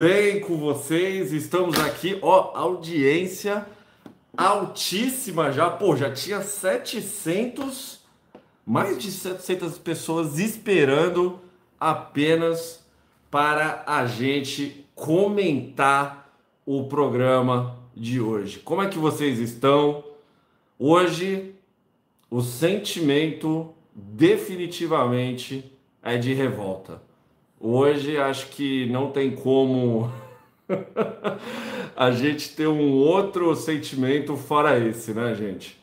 bem com vocês? Estamos aqui, ó, audiência altíssima já, pô, já tinha 700, mais de 700 pessoas esperando apenas para a gente comentar o programa de hoje. Como é que vocês estão? Hoje o sentimento definitivamente é de revolta. Hoje acho que não tem como a gente ter um outro sentimento fora esse, né, gente?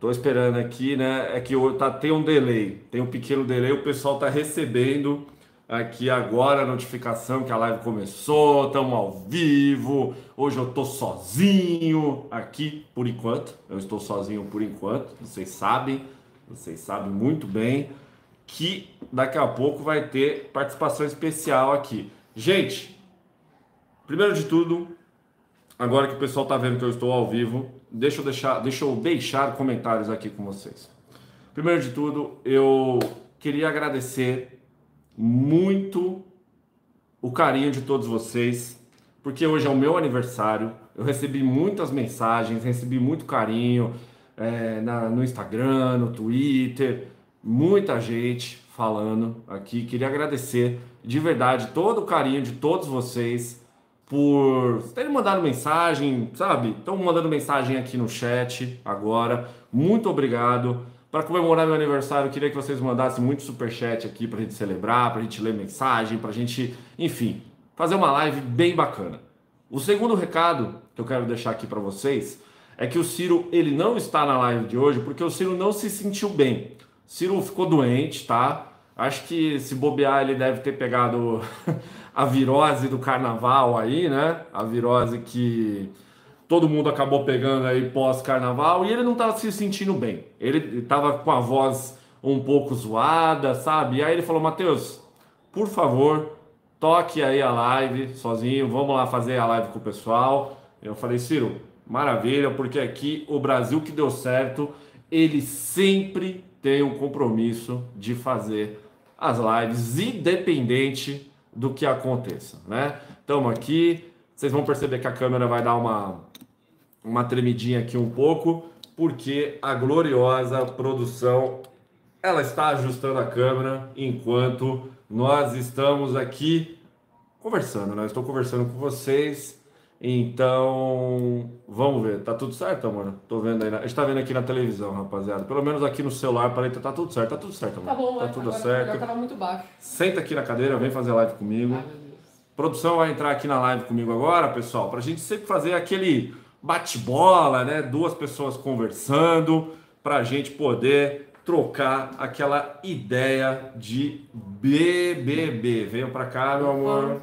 Tô esperando aqui, né? É que tá, tem um delay, tem um pequeno delay, o pessoal tá recebendo aqui agora a notificação que a live começou, estamos ao vivo. Hoje eu tô sozinho aqui por enquanto. Eu estou sozinho por enquanto, vocês sabem, vocês sabem muito bem que daqui a pouco vai ter participação especial aqui. Gente, primeiro de tudo, agora que o pessoal tá vendo que eu estou ao vivo, deixa eu deixar, deixa eu deixar comentários aqui com vocês. Primeiro de tudo, eu queria agradecer muito o carinho de todos vocês, porque hoje é o meu aniversário. Eu recebi muitas mensagens, recebi muito carinho é, na, no Instagram, no Twitter muita gente falando aqui. Queria agradecer de verdade todo o carinho de todos vocês por terem mandado mensagem, sabe? Estão mandando mensagem aqui no chat agora. Muito obrigado. Para comemorar meu aniversário, queria que vocês mandassem muito super chat aqui para gente celebrar, para a gente ler mensagem, para gente, enfim, fazer uma live bem bacana. O segundo recado que eu quero deixar aqui para vocês é que o Ciro ele não está na live de hoje porque o Ciro não se sentiu bem. Ciro ficou doente, tá? Acho que se bobear ele deve ter pegado a virose do carnaval aí, né? A virose que todo mundo acabou pegando aí pós-carnaval e ele não estava se sentindo bem. Ele estava com a voz um pouco zoada, sabe? E aí ele falou: Matheus, por favor, toque aí a live sozinho, vamos lá fazer a live com o pessoal. Eu falei: Ciro, maravilha, porque aqui o Brasil que deu certo, ele sempre tem um compromisso de fazer as lives, independente do que aconteça, né? Estamos aqui, vocês vão perceber que a câmera vai dar uma, uma tremidinha aqui um pouco, porque a gloriosa produção ela está ajustando a câmera enquanto nós estamos aqui conversando, né? estou conversando com vocês então, vamos ver. Tá tudo certo, amor? Tô vendo aí. Na... A gente tá vendo aqui na televisão, rapaziada. Pelo menos aqui no celular, para tá tudo certo. Tá tudo certo, amor. Tá bom, Tá é. tudo certo. Tava muito baixo. Senta aqui na cadeira, vem fazer live comigo. Ai. Produção vai entrar aqui na live comigo agora, pessoal, pra gente sempre fazer aquele bate-bola, né? Duas pessoas conversando, pra gente poder trocar aquela ideia de BBB. Venham pra cá, meu amor.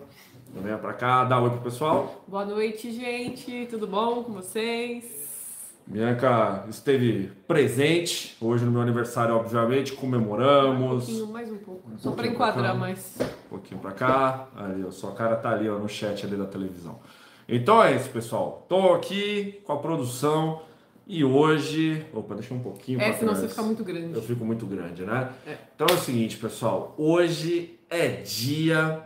Venha pra cá, dá um oi pro pessoal. Boa noite, gente. Tudo bom com vocês? Bianca esteve presente hoje no meu aniversário, obviamente, Um comemoramos. pouquinho, mais um pouco. Só pouquinho pra pra enquadrar, mas. Um pouquinho pra cá. Ali, ó, sua cara tá ali ó, no chat ali da televisão. Então é isso, pessoal. Tô aqui com a produção e hoje. Opa, deixa um pouquinho É, senão trás. você fica muito grande. Eu fico muito grande, né? É. Então é o seguinte, pessoal. Hoje é dia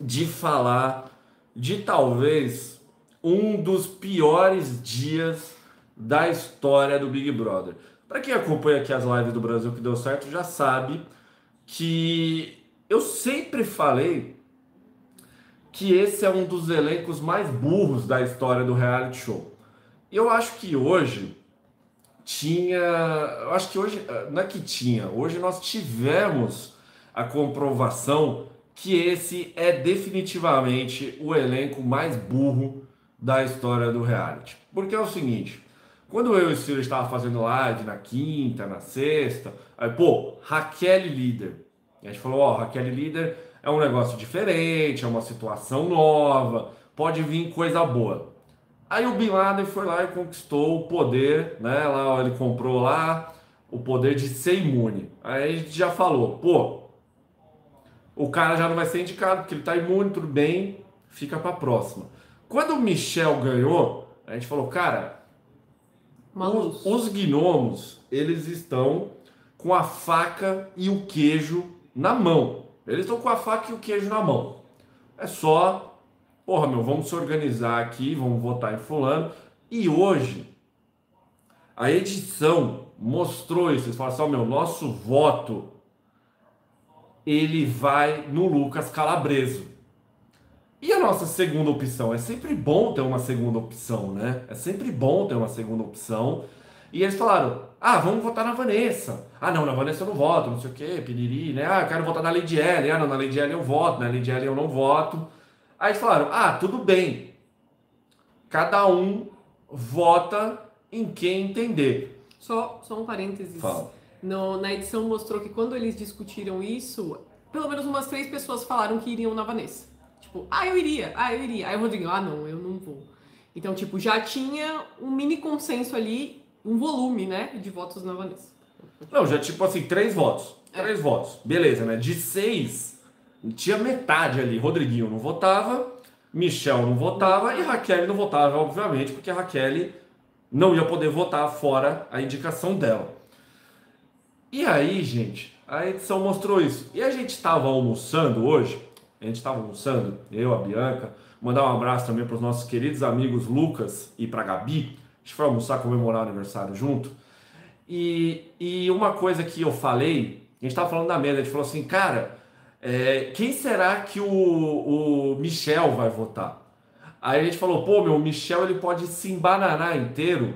de falar de talvez um dos piores dias da história do Big Brother. Para quem acompanha aqui as lives do Brasil que deu certo, já sabe que eu sempre falei que esse é um dos elencos mais burros da história do reality show. Eu acho que hoje tinha. Eu acho que hoje. Não é que tinha, hoje nós tivemos a comprovação que esse é definitivamente o elenco mais burro da história do reality. Porque é o seguinte. Quando eu e o Ciro estava fazendo live na quinta, na sexta, aí, pô, Raquel líder. E a gente falou, ó, Raquel líder é um negócio diferente, é uma situação nova, pode vir coisa boa. Aí o Bin Laden foi lá e conquistou o poder, né? Lá ele comprou lá o poder de ser imune. Aí a gente já falou, pô, o cara já não vai ser indicado porque ele tá imune, tudo bem, fica pra próxima. Quando o Michel ganhou, a gente falou, cara, os, os gnomos, eles estão com a faca e o queijo na mão. Eles estão com a faca e o queijo na mão. É só, porra, meu, vamos se organizar aqui, vamos votar em fulano. E hoje, a edição mostrou isso. Eles falaram assim, ó, meu, nosso voto, ele vai no Lucas Calabreso. E a nossa segunda opção? É sempre bom ter uma segunda opção, né? É sempre bom ter uma segunda opção. E eles falaram: ah, vamos votar na Vanessa. Ah, não, na Vanessa eu não voto, não sei o quê, piriri, né? Ah, eu quero votar na Lidiele. Ah, não, na Lidiele eu voto, na Lidiele eu não voto. Aí eles falaram: ah, tudo bem. Cada um vota em quem entender. Só, só um parênteses. Fala. No, na edição mostrou que quando eles discutiram isso, pelo menos umas três pessoas falaram que iriam na Vanessa. Tipo, ah, eu iria, ah, eu iria. Aí o Rodrigo, ah, não, eu não vou. Então, tipo, já tinha um mini consenso ali, um volume, né, de votos na Vanessa. Não, já tipo assim, três votos. Três votos. Beleza, né? De seis, tinha metade ali. Rodriguinho não votava, Michel não votava e Raquel não votava, obviamente, porque a Raquel não ia poder votar fora a indicação dela. E aí, gente, a edição mostrou isso. E a gente estava almoçando hoje, a gente estava almoçando, eu, a Bianca, mandar um abraço também para os nossos queridos amigos Lucas e para Gabi. A gente foi almoçar, comemorar o aniversário junto. E, e uma coisa que eu falei, a gente estava falando da mesa, a gente falou assim, cara, é, quem será que o, o Michel vai votar? Aí a gente falou, pô, meu, o Michel ele pode se embananar inteiro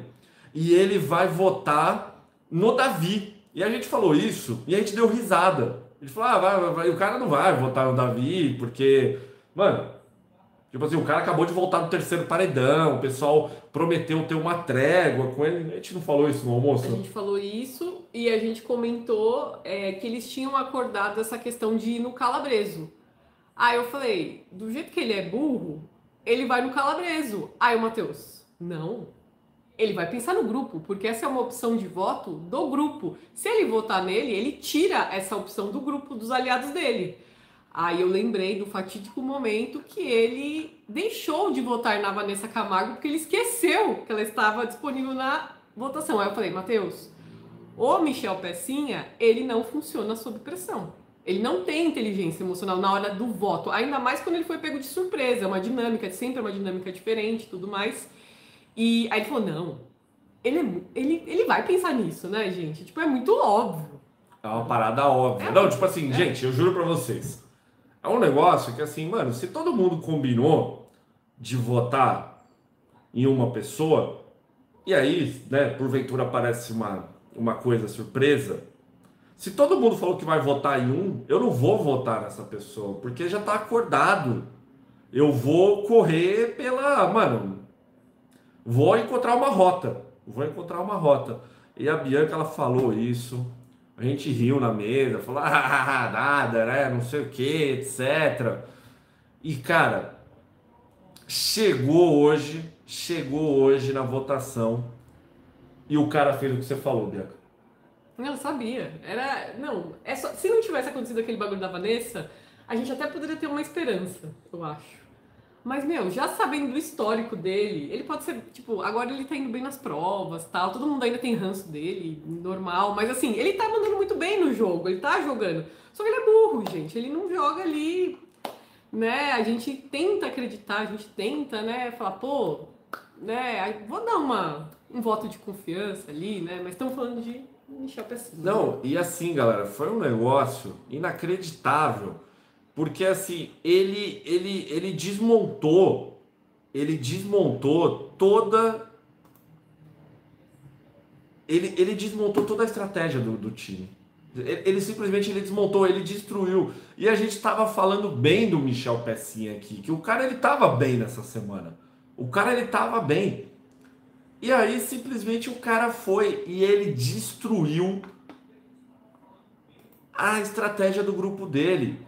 e ele vai votar no Davi. E a gente falou isso e a gente deu risada. Ele falou, ah, vai, vai, o cara não vai votar no Davi, porque, mano, tipo assim, o cara acabou de voltar do terceiro paredão, o pessoal prometeu ter uma trégua com ele. A gente não falou isso no almoço? A gente falou isso e a gente comentou é, que eles tinham acordado essa questão de ir no calabreso. Aí eu falei, do jeito que ele é burro, ele vai no calabreso. Aí o Matheus, não, ele vai pensar no grupo, porque essa é uma opção de voto do grupo. Se ele votar nele, ele tira essa opção do grupo, dos aliados dele. Aí eu lembrei do fatídico momento que ele deixou de votar na Vanessa Camargo porque ele esqueceu que ela estava disponível na votação. Aí eu falei, Matheus, o Michel Pecinha, ele não funciona sob pressão. Ele não tem inteligência emocional na hora do voto, ainda mais quando ele foi pego de surpresa, é uma dinâmica, sempre é uma dinâmica diferente, tudo mais. E aí ele falou, não, ele, é ele, ele vai pensar nisso, né, gente? Tipo, é muito óbvio. É uma parada óbvia. É, não, tipo assim, é. gente, eu juro pra vocês. É um negócio que, assim, mano, se todo mundo combinou de votar em uma pessoa, e aí, né, porventura aparece uma, uma coisa surpresa, se todo mundo falou que vai votar em um, eu não vou votar nessa pessoa, porque já tá acordado. Eu vou correr pela. Mano, vou encontrar uma rota. Vou encontrar uma rota. E a Bianca ela falou isso. A gente riu na mesa, falou, ah, nada, né? Não sei o que, etc. E cara, chegou hoje, chegou hoje na votação e o cara fez o que você falou, Bianca. Não, sabia. Era. Não, é só... se não tivesse acontecido aquele bagulho da Vanessa, a gente até poderia ter uma esperança, eu acho. Mas, meu, já sabendo do histórico dele, ele pode ser, tipo, agora ele tá indo bem nas provas tal, todo mundo ainda tem ranço dele, normal, mas assim, ele tá mandando muito bem no jogo, ele tá jogando. Só que ele é burro, gente, ele não joga ali, né? A gente tenta acreditar, a gente tenta, né, falar, pô, né, vou dar uma, um voto de confiança ali, né? Mas estamos falando de Michel Pessoa. Não, e assim, galera, foi um negócio inacreditável porque assim, ele ele ele desmontou, ele desmontou toda ele, ele desmontou toda a estratégia do, do time. Ele, ele, simplesmente ele desmontou, ele destruiu. E a gente estava falando bem do Michel Pecinha aqui, que o cara ele estava bem nessa semana. O cara ele estava bem. E aí simplesmente o cara foi e ele destruiu a estratégia do grupo dele.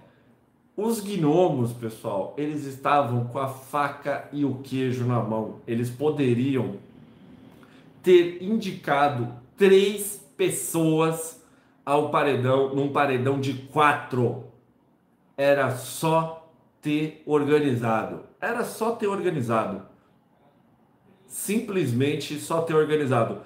Os gnomos, pessoal, eles estavam com a faca e o queijo na mão. Eles poderiam ter indicado três pessoas ao paredão, num paredão de quatro. Era só ter organizado. Era só ter organizado. Simplesmente só ter organizado.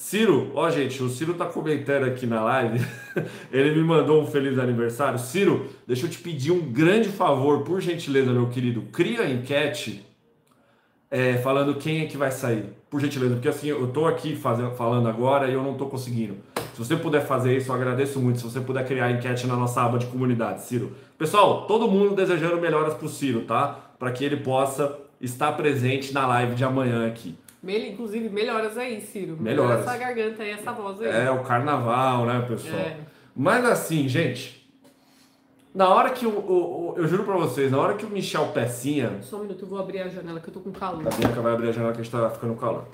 Ciro, ó gente, o Ciro tá comentando aqui na live. Ele me mandou um feliz aniversário. Ciro, deixa eu te pedir um grande favor, por gentileza, meu querido. Cria a enquete é, falando quem é que vai sair. Por gentileza, porque assim, eu tô aqui fazendo, falando agora e eu não tô conseguindo. Se você puder fazer isso, eu agradeço muito. Se você puder criar a enquete na nossa aba de comunidade, Ciro. Pessoal, todo mundo desejando melhoras pro Ciro, tá? Para que ele possa estar presente na live de amanhã aqui. Inclusive, melhoras aí, Ciro. Melhoras. Essa garganta aí, essa voz aí. É, o carnaval, né, pessoal? É. Mas assim, gente, na hora que o, o, o, Eu juro pra vocês, na hora que o Michel Pecinha. Só um minuto, eu vou abrir a janela que eu tô com calor. A Bianca vai abrir a janela que a gente tá ficando calor.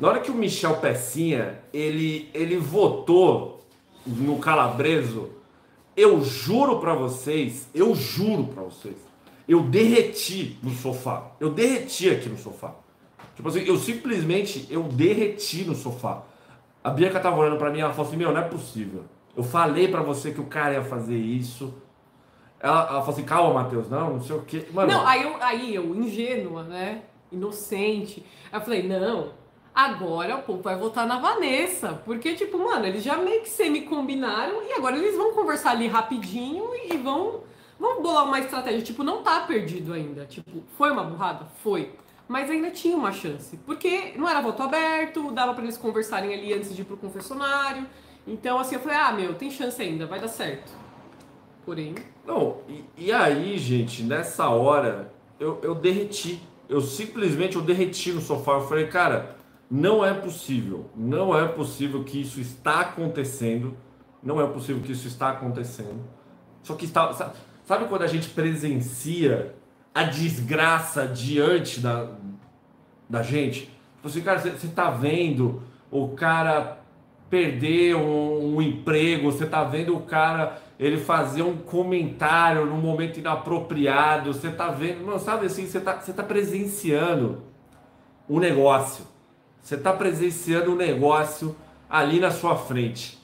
Na hora que o Michel Pecinha, ele, ele votou no Calabreso, eu juro pra vocês, eu juro pra vocês, eu derreti no sofá. Eu derreti aqui no sofá. Tipo assim, eu simplesmente, eu derreti no sofá. A Bianca tava olhando pra mim, ela falou assim, meu, não é possível. Eu falei pra você que o cara ia fazer isso. Ela, ela falou assim, calma, Matheus, não, não sei o quê. Mano, não, aí eu, aí eu, ingênua, né? Inocente. Aí eu falei, não, agora o povo vai votar na Vanessa. Porque, tipo, mano, eles já meio que semi-combinaram e agora eles vão conversar ali rapidinho e vão, vão bolar uma estratégia. Tipo, não tá perdido ainda. Tipo, foi uma burrada? Foi mas ainda tinha uma chance, porque não era voto aberto, dava para eles conversarem ali antes de ir pro confessionário. Então, assim, eu falei, ah, meu, tem chance ainda, vai dar certo. Porém. Não, e, e aí, gente, nessa hora, eu, eu derreti. Eu simplesmente eu derreti no sofá. Eu falei, cara, não é possível. Não é possível que isso está acontecendo. Não é possível que isso está acontecendo. Só que está. Sabe quando a gente presencia a desgraça diante da, da gente. Tipo assim, cara, você tá vendo o cara perder um, um, emprego, você tá vendo o cara ele fazer um comentário num momento inapropriado, você tá vendo, não sabe assim, você tá, você tá presenciando um negócio. Você tá presenciando um negócio ali na sua frente.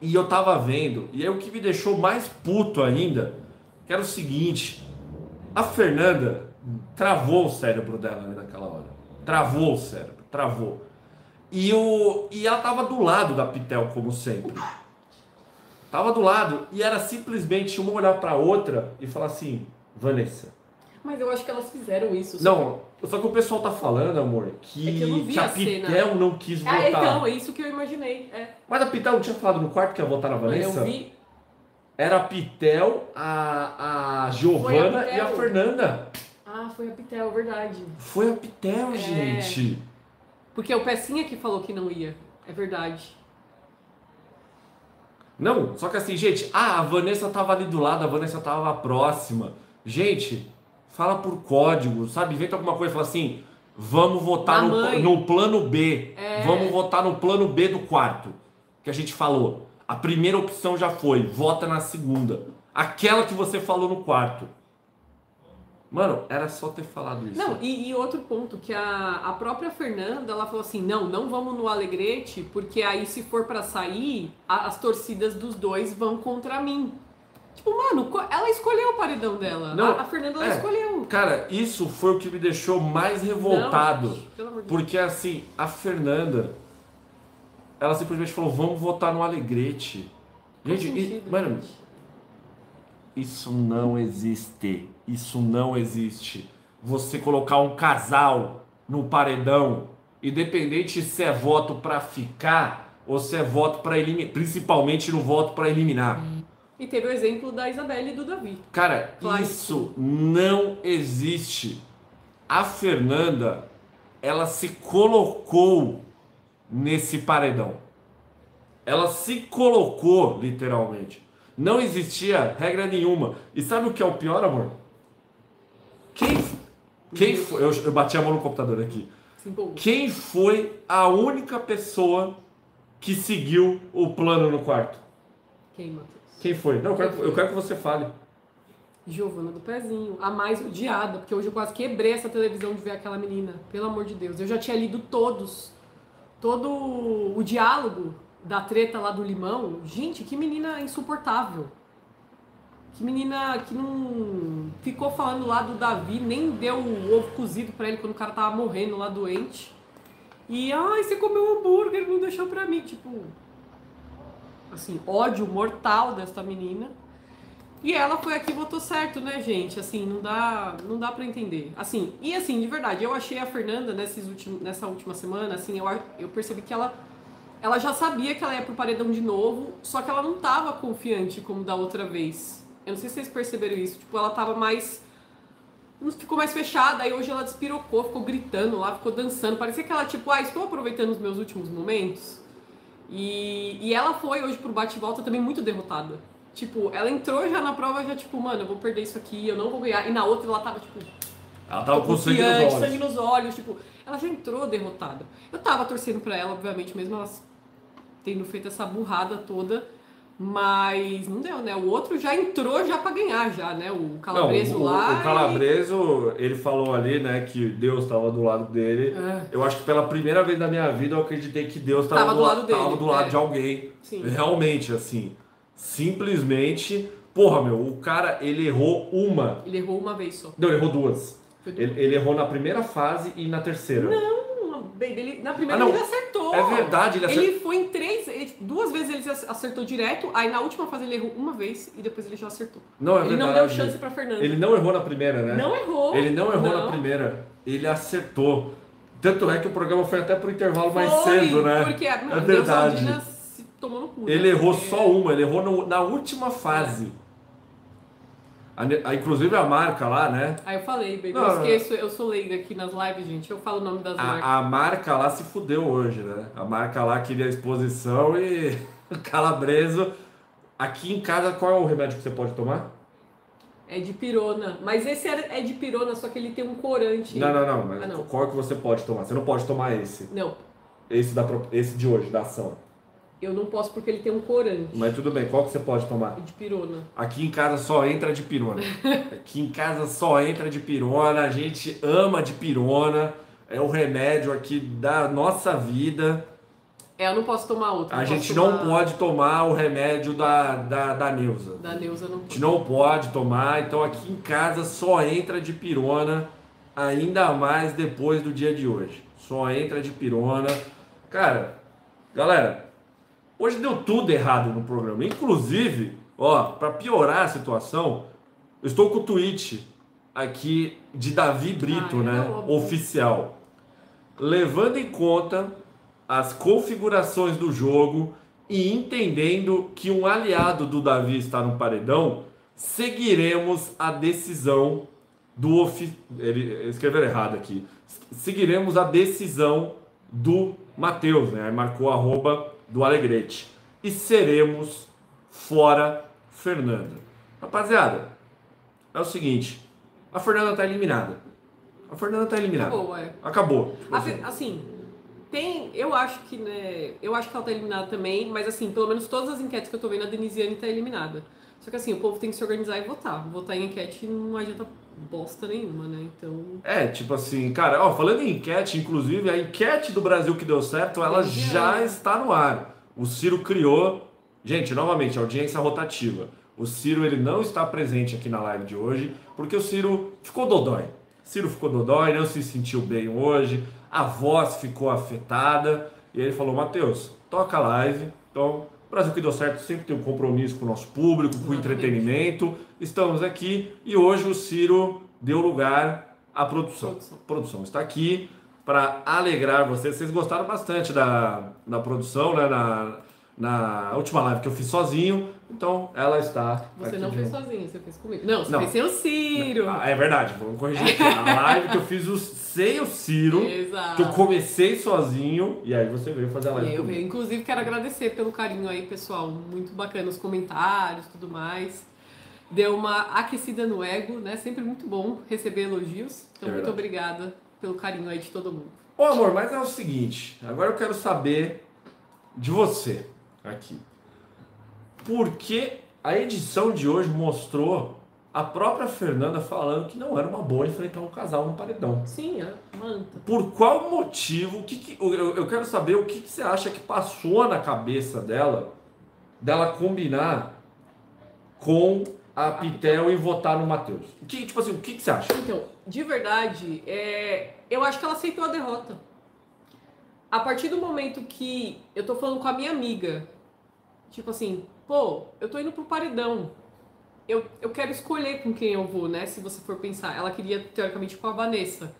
E eu tava vendo, e aí o que me deixou mais puto ainda, que era o seguinte, a Fernanda travou o cérebro dela ali naquela hora. Travou o cérebro, travou. E, o, e ela tava do lado da Pitel, como sempre. Tava do lado e era simplesmente uma olhar para outra e falar assim: Vanessa. Mas eu acho que elas fizeram isso. Não, só que o pessoal tá falando, amor, que, é que, que a, a Pitel não quis votar. Ah, então, é isso que eu imaginei. É. Mas a Pitel não tinha falado no quarto que ia votar na Vanessa? Eu vi, era a Pitel, a, a Giovana e a Fernanda. Ah, foi a Pitel, verdade. Foi a Pitel, é... gente. Porque o Pecinha que falou que não ia. É verdade. Não, só que assim, gente, ah, a Vanessa tava ali do lado, a Vanessa tava próxima. Gente, fala por código, sabe? Inventa alguma coisa, fala assim, vamos votar no, no, plano B. É... Vamos votar no plano B do quarto. Que a gente falou. A primeira opção já foi, vota na segunda. Aquela que você falou no quarto. Mano, era só ter falado isso. Não, e, e, outro ponto, que a, a própria Fernanda, ela falou assim, não, não vamos no Alegrete, porque aí se for para sair, a, as torcidas dos dois vão contra mim. Tipo, mano, ela escolheu o paredão dela. Não, a, a Fernanda é, escolheu. Cara, isso foi o que me deixou mais revoltado. Não, porque assim, a Fernanda, ela simplesmente falou: vamos votar no Alegrete. Gente, e, mano, isso não existe. Isso não existe. Você colocar um casal no paredão, independente se é voto para ficar ou se é voto para eliminar, principalmente no voto para eliminar. E teve o exemplo da Isabelle e do Davi. Cara, claro. isso não existe. A Fernanda, ela se colocou nesse paredão. Ela se colocou, literalmente. Não existia regra nenhuma. E sabe o que é o pior, amor? Quem, quem foi. Eu, eu bati a mão no computador aqui. Quem foi a única pessoa que seguiu o plano no quarto? Quem, Matheus? Quem foi? Não, eu quero, eu quero que você fale. Giovana do Pezinho, a mais odiada, porque hoje eu quase quebrei essa televisão de ver aquela menina, pelo amor de Deus. Eu já tinha lido todos todo o diálogo da treta lá do limão, gente, que menina insuportável. Que menina que não ficou falando lá do Davi, nem deu o ovo cozido para ele quando o cara tava morrendo lá doente. E, ai, você comeu hambúrguer e não deixou pra mim. Tipo, assim, ódio mortal desta menina. E ela foi aqui e votou certo, né, gente? Assim, não dá, não dá para entender. Assim, e assim, de verdade, eu achei a Fernanda nesses últimos, nessa última semana, assim, eu, eu percebi que ela ela já sabia que ela ia pro paredão de novo, só que ela não tava confiante como da outra vez. Eu não sei se vocês perceberam isso, tipo, ela tava mais ficou mais fechada, aí hoje ela despirocou, ficou gritando lá, ficou dançando. Parecia que ela, tipo, ah, estou aproveitando os meus últimos momentos. E, e ela foi hoje pro bate-volta também muito derrotada. Tipo, ela entrou já na prova, já tipo, mano, eu vou perder isso aqui, eu não vou ganhar. E na outra ela tava, tipo. Ela tava com sangue nos olhos. sangue nos olhos, tipo, ela já entrou derrotada. Eu tava torcendo pra ela, obviamente, mesmo ela tendo feito essa burrada toda. Mas não deu, né? O outro já entrou já para ganhar, já, né? O Calabreso não, o, lá. O Calabreso, e... ele falou ali, né, que Deus estava do lado dele. É. Eu acho que pela primeira vez na minha vida eu acreditei que Deus estava do, do, lado dele. Tava do lado é. de alguém. Sim. Realmente, assim. Simplesmente. Porra, meu, o cara, ele errou uma. Ele errou uma vez só. Não, ele errou duas. Ele, ele, errou na primeira fase e na terceira. Não, ele, na primeira ah, ele acertou. É verdade, ele acertou. Ele foi em três, ele, duas vezes ele acertou direto, aí na última fase ele errou uma vez e depois ele já acertou. Não, é ele verdade. não deu chance pra Fernanda. Ele não errou na primeira, né? Não errou. Ele não errou não. na primeira. Ele acertou. Tanto é que o programa foi até pro intervalo foi, mais cedo, né? Porque é verdade. se tomou no cu. Ele né? errou só uma, ele errou no, na última fase. A, a, inclusive a marca lá, né? Aí eu falei, baby. Não, eu esqueço, eu sou leiga aqui nas lives, gente. Eu falo o nome das a, marcas. A marca lá se fudeu hoje, né? A marca lá queria exposição e calabreso. Aqui em casa, qual é o remédio que você pode tomar? É de pirona. Mas esse é de pirona, só que ele tem um corante. Não, não, não. Ah, não. qual é que você pode tomar? Você não pode tomar esse. Não. Esse, da, esse de hoje, da ação. Eu não posso porque ele tem um corante. Mas tudo bem, qual que você pode tomar? De pirona. Aqui em casa só entra de pirona. aqui em casa só entra de pirona, a gente ama de pirona. É o remédio aqui da nossa vida. É, eu não posso tomar outro. A gente tomar... não pode tomar o remédio da, da, da Neuza. Da Neuza não pode. A gente não pode tomar, então aqui em casa só entra de pirona, ainda mais depois do dia de hoje. Só entra de pirona. Cara, galera, Hoje deu tudo errado no programa. Inclusive, ó, para piorar a situação, eu estou com o tweet aqui de Davi Brito, ah, né? É oficial. Levando em conta as configurações do jogo e entendendo que um aliado do Davi está no paredão, seguiremos a decisão do ofi... ele escreveu errado aqui. Seguiremos a decisão do Matheus, né? Marcou arroba do Alegrete. E seremos fora Fernanda. Rapaziada, é o seguinte: a Fernanda está eliminada. A Fernanda está eliminada. Acabou, é. Acabou. Tipo assim, assim, tem. Eu acho que, né? Eu acho que ela está eliminada também, mas assim, pelo menos todas as enquetes que eu tô vendo, a Denisiane está eliminada. Só que assim, o povo tem que se organizar e votar. Votar em enquete não adianta bosta nenhuma, né? Então. É, tipo assim, cara, ó, falando em enquete, inclusive, a enquete do Brasil que deu certo, ela já está no ar. O Ciro criou. Gente, novamente, audiência rotativa. O Ciro ele não está presente aqui na live de hoje, porque o Ciro ficou dodói. Ciro ficou dodói, não se sentiu bem hoje, a voz ficou afetada, e ele falou: Matheus, toca a live. Então, o Brasil que deu certo sempre tem um compromisso com o nosso público, com o entretenimento. Estamos aqui e hoje o Ciro deu lugar à produção. Produção, produção está aqui para alegrar vocês. Vocês gostaram bastante da, da produção, né? Na, na última live que eu fiz sozinho. Então ela está. Você não fez sozinho, você fez comigo. Não, você não. fez sem o Ciro. Ah, é verdade, vamos corrigir aqui. A live que eu fiz o, sem o Ciro, Exato. que eu comecei sozinho, e aí você veio fazer a live. Eu veio. Inclusive, quero agradecer pelo carinho aí, pessoal. Muito bacana os comentários tudo mais. Deu uma aquecida no ego, né? Sempre muito bom receber elogios. Então, é muito obrigada pelo carinho aí de todo mundo. Ô amor, mas é o seguinte, agora eu quero saber de você aqui. Por que a edição de hoje mostrou a própria Fernanda falando que não era uma boa enfrentar um casal no paredão. Sim, é manta. Por qual motivo? Que, que eu, eu, quero saber o que, que, você acha que passou na cabeça dela, dela combinar com a Pitel e votar no Matheus. Que, tipo assim, o que, que você acha? Então, de verdade, é... eu acho que ela aceitou a derrota. a partir do momento que eu tô falando com a minha amiga, tipo assim, pô, eu tô indo pro paredão. Eu, eu quero escolher com quem eu vou, né? Se você for pensar. Ela queria, teoricamente, com a Vanessa.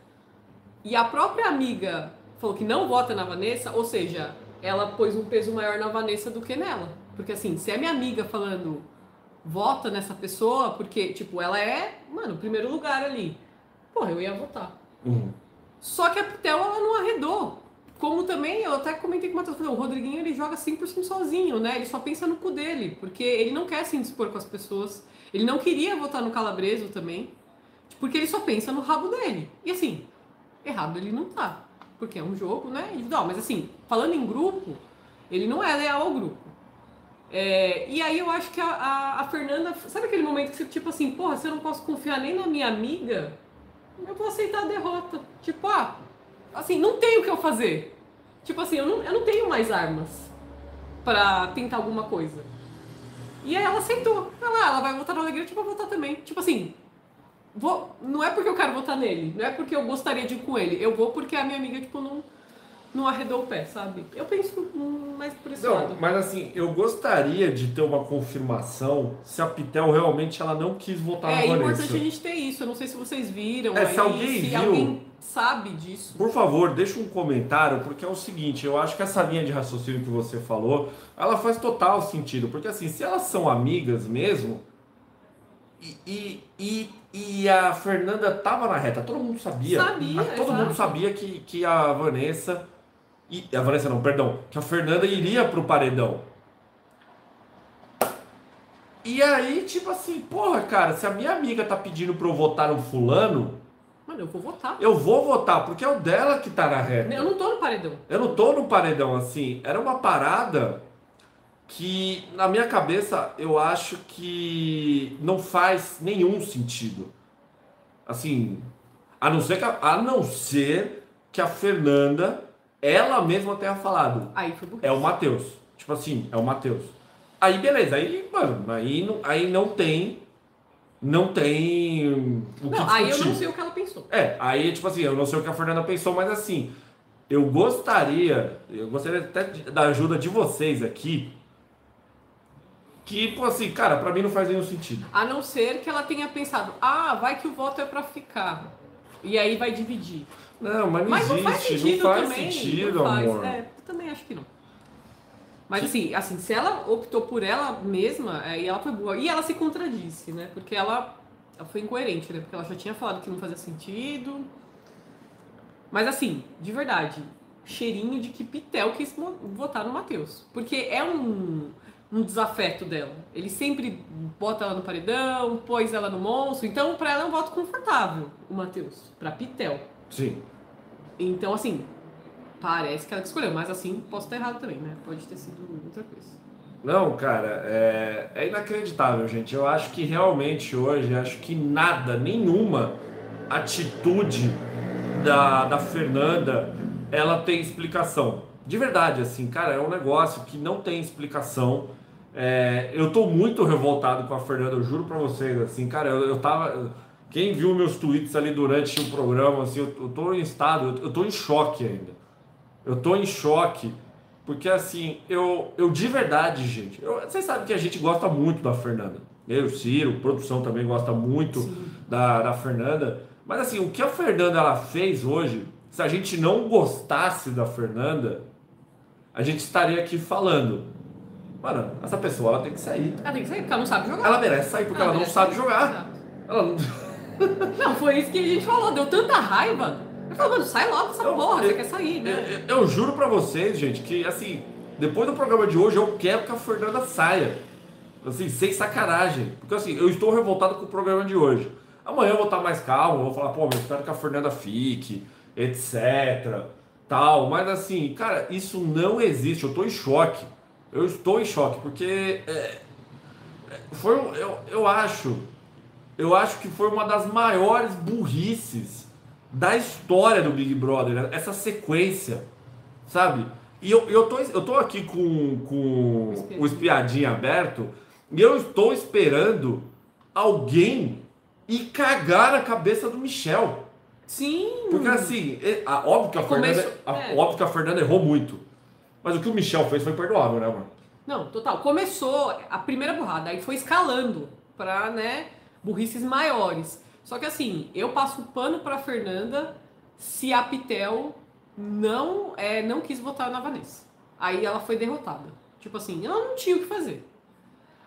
E a própria amiga falou que não vota na Vanessa, ou seja, ela pôs um peso maior na Vanessa do que nela. Porque assim, se é minha amiga falando vota nessa pessoa, porque, tipo, ela é, mano, primeiro lugar ali. Porra, eu ia votar. Uhum. Só que a Pitel, ela não arredou. Como também, eu até comentei com o Matheus, o Rodriguinho, ele joga 100% sozinho, né? Ele só pensa no cu dele, porque ele não quer se indispor com as pessoas. Ele não queria votar no Calabreso também, porque ele só pensa no rabo dele. E assim, errado ele não tá, porque é um jogo, né, individual. Mas assim, falando em grupo, ele não é leal ao grupo. É, e aí eu acho que a, a, a, Fernanda, sabe aquele momento que você, tipo assim, porra, se eu não posso confiar nem na minha amiga, eu vou aceitar a derrota. Tipo, ah, assim, não tenho o que eu fazer. Tipo assim, eu não, eu não tenho mais armas para tentar alguma coisa. E aí ela aceitou. Ela, ela vai votar no Alegria, tipo, eu vou votar também. Tipo assim, vou, não é porque eu quero votar nele, não é porque eu gostaria de ir com ele. Eu vou porque a minha amiga, tipo, não não arredou o pé, sabe? Eu penso mais por esse não, lado. Mas assim, eu gostaria de ter uma confirmação se a Pitel realmente ela não quis votar é, na Vanessa. É importante a gente ter isso. Eu não sei se vocês viram. É, aí, se alguém se viu, alguém sabe disso. Por favor, deixa um comentário, porque é o seguinte, eu acho que essa linha de raciocínio que você falou, ela faz total sentido. Porque assim, se elas são amigas mesmo, e, e, e, a Fernanda tava na reta, todo mundo sabia. Sabia, todo exato. mundo sabia que, que a Vanessa e, a Vanessa não, perdão. Que a Fernanda iria pro paredão. E aí, tipo assim, porra, cara, se a minha amiga tá pedindo pra eu votar no fulano. Mano, eu vou votar. Eu vou votar, porque é o dela que tá na reta. Eu não tô no paredão. Eu não tô no paredão, assim. Era uma parada que, na minha cabeça, eu acho que não faz nenhum sentido. Assim, a não ser que a, a, não ser que a Fernanda ela mesma tenha falado. Aí foi É o Matheus. Tipo assim, é o Matheus. Aí beleza, aí, mano, aí não, aí não tem. Não tem. O não, aí eu não sei o que ela pensou. É, aí, tipo assim, eu não sei o que a Fernanda pensou, mas assim, eu gostaria, eu gostaria até da ajuda de vocês aqui. Que, pô, assim, cara, pra mim não faz nenhum sentido. A não ser que ela tenha pensado, ah, vai que o voto é pra ficar. E aí vai dividir. Não, mas não mas existe, não faz sentido, não faz também, sentido não faz. amor. É, eu também acho que não. Mas assim, assim, se ela optou por ela mesma, aí ela foi boa. E ela se contradisse, né? Porque ela, ela foi incoerente, né? Porque ela já tinha falado que não fazia sentido. Mas assim, de verdade, cheirinho de que Pitel quis votar no Matheus. Porque é um, um desafeto dela. Ele sempre bota ela no paredão, pôs ela no monstro. Então, pra ela é um voto confortável, o Matheus. Pra Pitel. Sim. Então, assim, parece que ela que escolheu, mas assim, posso estar errado também, né? Pode ter sido outra coisa. Não, cara, é, é inacreditável, gente. Eu acho que realmente hoje, acho que nada, nenhuma atitude da, da Fernanda, ela tem explicação. De verdade, assim, cara, é um negócio que não tem explicação. É, eu tô muito revoltado com a Fernanda, eu juro pra vocês, assim, cara, eu, eu tava quem viu meus tweets ali durante o programa, assim, eu, eu tô em estado, eu, eu tô em choque ainda. Eu tô em choque, porque assim, eu, eu de verdade, gente, eu, vocês sabem que a gente gosta muito da Fernanda. Eu, Ciro, produção também gosta muito da, da Fernanda. Mas assim, o que a Fernanda ela fez hoje, se a gente não gostasse da Fernanda, a gente estaria aqui falando. Mano, essa pessoa ela tem que sair. Ela tem que sair, porque ela não sabe jogar. Ela merece sair porque ela, ela não sabe jogar. Ela não... Não, foi isso que a gente falou, deu tanta raiva. Eu falei, mano, sai logo dessa eu, porra, eu, você quer sair, né? Eu, eu, juro pra vocês, gente, que assim, depois do programa de hoje, eu quero que a Fernanda saia. Assim, sem sacanagem. Porque assim, eu estou revoltado com o programa de hoje. Amanhã eu vou estar mais calmo, vou falar, pô, eu espero que a Fernanda fique, etc. Tal. Mas assim, cara, isso não existe. Eu estou em choque. Eu estou em choque, porque é, é foi, eu, eu acho eu acho que foi uma das maiores burrices da história do Big Brother, né? essa sequência, sabe? E eu, eu, tô, eu tô aqui com, com o espiadinho aberto e eu estou esperando alguém ir cagar a cabeça do Michel. Sim. Porque assim, a- óbvio, que a Fernanda, começo- a- é. óbvio que a Fernanda errou muito. Mas o que o Michel fez foi perdoável, né, mano? Não, total. Começou a primeira burrada, aí foi escalando pra, né, burrices maiores. Só que assim, eu passo o pano pra Fernanda se a Pitel não, é, não quis votar na Vanessa. Aí ela foi derrotada. Tipo assim, ela não tinha o que fazer.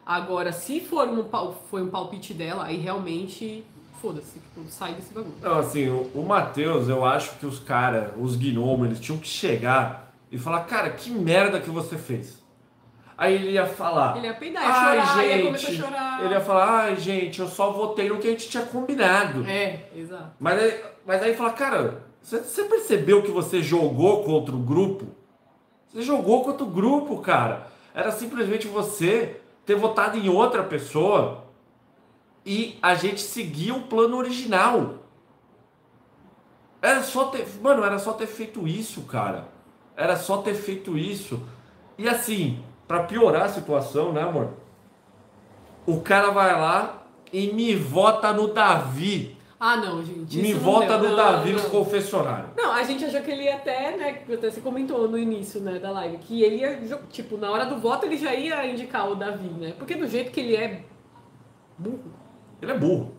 Agora, se for um, foi um palpite dela, aí realmente, foda-se, tipo, sai desse bagulho. Não, assim, o, o Matheus, eu acho que os caras, os gnomos, eles tinham que chegar e falar, cara, que merda que você fez. Aí ele ia falar. Ele ia peidar, ia Ai, chorar, ia gente. começar a chorar. Ele ia falar, ai, gente, eu só votei no que a gente tinha combinado. É, exato. Mas aí, mas aí fala, cara, você, você percebeu que você jogou contra o grupo? Você jogou contra o grupo, cara. Era simplesmente você ter votado em outra pessoa e a gente seguir o plano original. Era só ter. Mano, era só ter feito isso, cara. Era só ter feito isso. E assim, pra piorar a situação, né, amor? O cara vai lá e me vota no Davi. Ah, não, gente. Me vota deu. no Não, Davi não. no confessionário. Não, a gente achou que ele ia até, né, até você comentou no início, né, da live, que ele ia, tipo, na hora do voto ele já ia indicar o Davi, né? Porque do jeito que ele é burro, Ele é burro.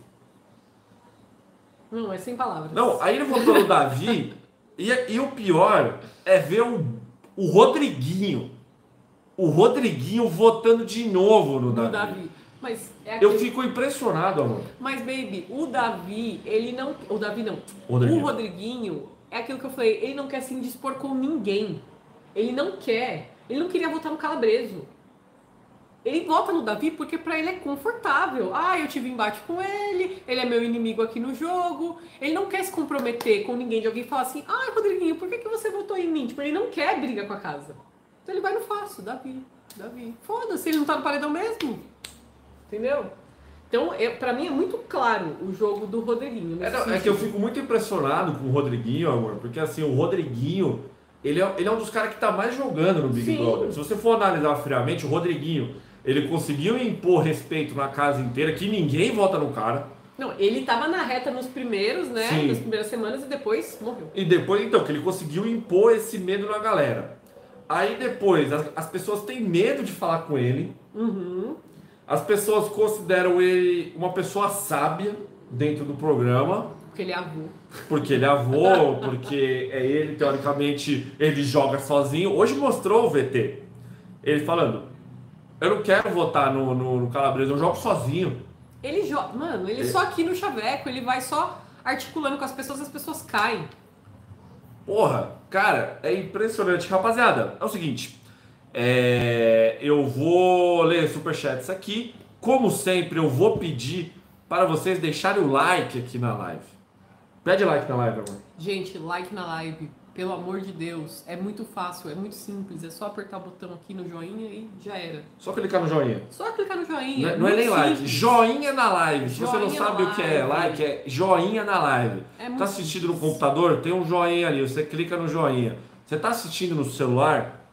não, é sem palavras. Não, aí ele votou no Davi. E, e o pior é ver o, o Rodriguinho. O Rodriguinho votando de novo no Davi. Davi. Mas é Eu aquele... fico impressionado, amor. Mas, baby, o Davi, ele não... O Davi não. Rodriguinho. O Rodriguinho, é aquilo que eu falei, ele não quer se indispor com ninguém. Ele não quer. Ele não queria votar no Calabreso. Ele vota no Davi porque pra ele é confortável. Ah, eu tive embate com ele, ele é meu inimigo aqui no jogo. Ele não quer se comprometer com ninguém de alguém falar assim, ah, Rodriguinho, por que, que você votou em mim? Tipo, ele não quer briga com a casa. Então ele vai no fácil, Davi, Davi. Foda-se, ele não tá no paredão mesmo. Entendeu? Então, é, pra mim é muito claro o jogo do Rodriguinho. É, não, é que eu fico muito impressionado com o Rodriguinho, amor. Porque assim, o Rodriguinho, ele é, ele é um dos caras que tá mais jogando no Big Sim. Brother. Se você for analisar friamente, o Rodriguinho, ele conseguiu impor respeito na casa inteira, que ninguém vota no cara. Não, ele tava na reta nos primeiros, né? Sim. Nas primeiras semanas e depois morreu. E depois, então, que ele conseguiu impor esse medo na galera. Aí depois, as, as pessoas têm medo de falar com ele. Uhum. As pessoas consideram ele uma pessoa sábia dentro do programa. Porque ele é avô. Porque ele é avô, porque é ele, teoricamente, ele joga sozinho. Hoje mostrou o VT. Ele falando, eu não quero votar no, no, no Calabresa, eu jogo sozinho. Ele joga. Mano, ele só aqui no chaveco, ele vai só articulando com as pessoas, as pessoas caem. Porra, cara, é impressionante. Rapaziada, é o seguinte. é, eu vou ler superchats aqui. Como sempre, eu vou pedir para vocês deixarem o like aqui na live. Pede like na live, amor. Gente, like na live. Pelo amor de Deus. É muito fácil, é muito simples. É só apertar o botão aqui no joinha e já era. Só clicar no joinha. Só clicar no joinha. Não é, não é nem like, joinha na live. Se você não sabe o que é like, é joinha na live. É Tá assistindo no computador? Tem um joinha ali, você clica no joinha. Você tá assistindo no celular?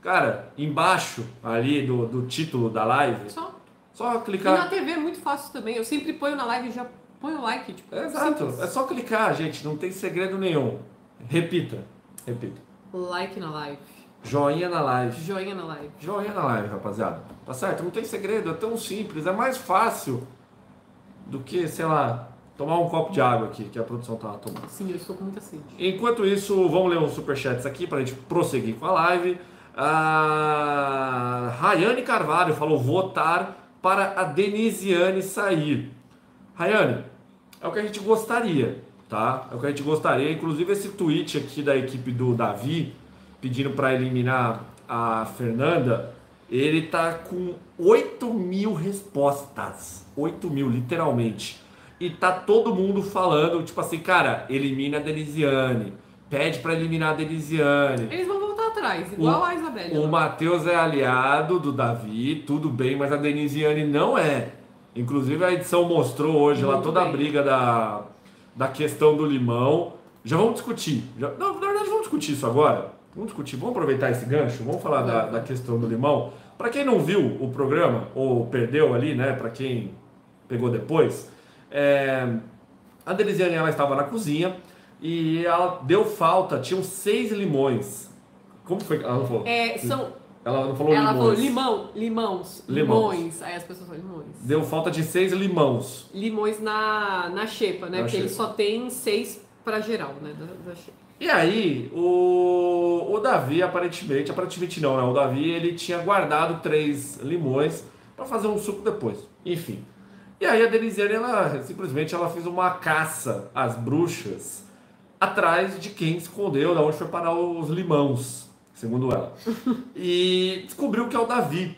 Cara, embaixo ali do, do título da live, Só. só E na clicar. TV é muito fácil também. Eu sempre ponho na live e já ponho o like. Tipo, Exato, simples. é só clicar, gente, não tem segredo nenhum. Repita, repita. Like na live. Joinha na live. Joinha na live. Joinha na live, rapaziada. Tá certo? Não tem segredo, é tão simples, é mais fácil do que, sei lá, tomar um copo de água aqui que a produção tava tomando. Sim, eu estou com muita sede. Enquanto isso, vamos ler uns superchats aqui pra gente prosseguir com a live. A Rayane Carvalho falou votar para a Denisiane sair. Rayane, é o que a gente gostaria, tá? É o que a gente gostaria. Inclusive esse tweet aqui da equipe do Davi pedindo para eliminar a Fernanda, ele tá com 8 mil respostas. 8 mil, literalmente. E tá todo mundo falando, tipo assim, cara, elimina a Denisiane. Pede para eliminar a Denisiane. Eles vão voltar atrás, igual a Isabelle. O Matheus é aliado do Davi, tudo bem, mas a Denisiane não é. Inclusive a edição mostrou hoje lá Muito toda a bem. briga da, da questão do limão. Já vamos discutir. Já, não, na verdade, vamos discutir isso agora. Vamos discutir, vamos aproveitar esse gancho, vamos falar da, da questão do limão. Para quem não viu o programa, ou perdeu ali, né? Para quem pegou depois, é, A Denisiane ela estava na cozinha e ela deu falta, tinham seis limões. Como foi que ela falou? É, são. Ela não falou Ela falou limões. limão, limãos, Limões. limões. Aí as pessoas falam limões. Deu falta de seis limãos. Limões na, na xepa, né? Na Porque ele xepa. só tem seis pra geral, né? Da, da xepa. E aí, o, o Davi, aparentemente, aparentemente não, né? O Davi, ele tinha guardado três limões para fazer um suco depois. Enfim. E aí a Denisiane, ela simplesmente ela fez uma caça às bruxas atrás de quem escondeu, da onde foi parar os limãos, segundo ela. E descobriu que é o Davi.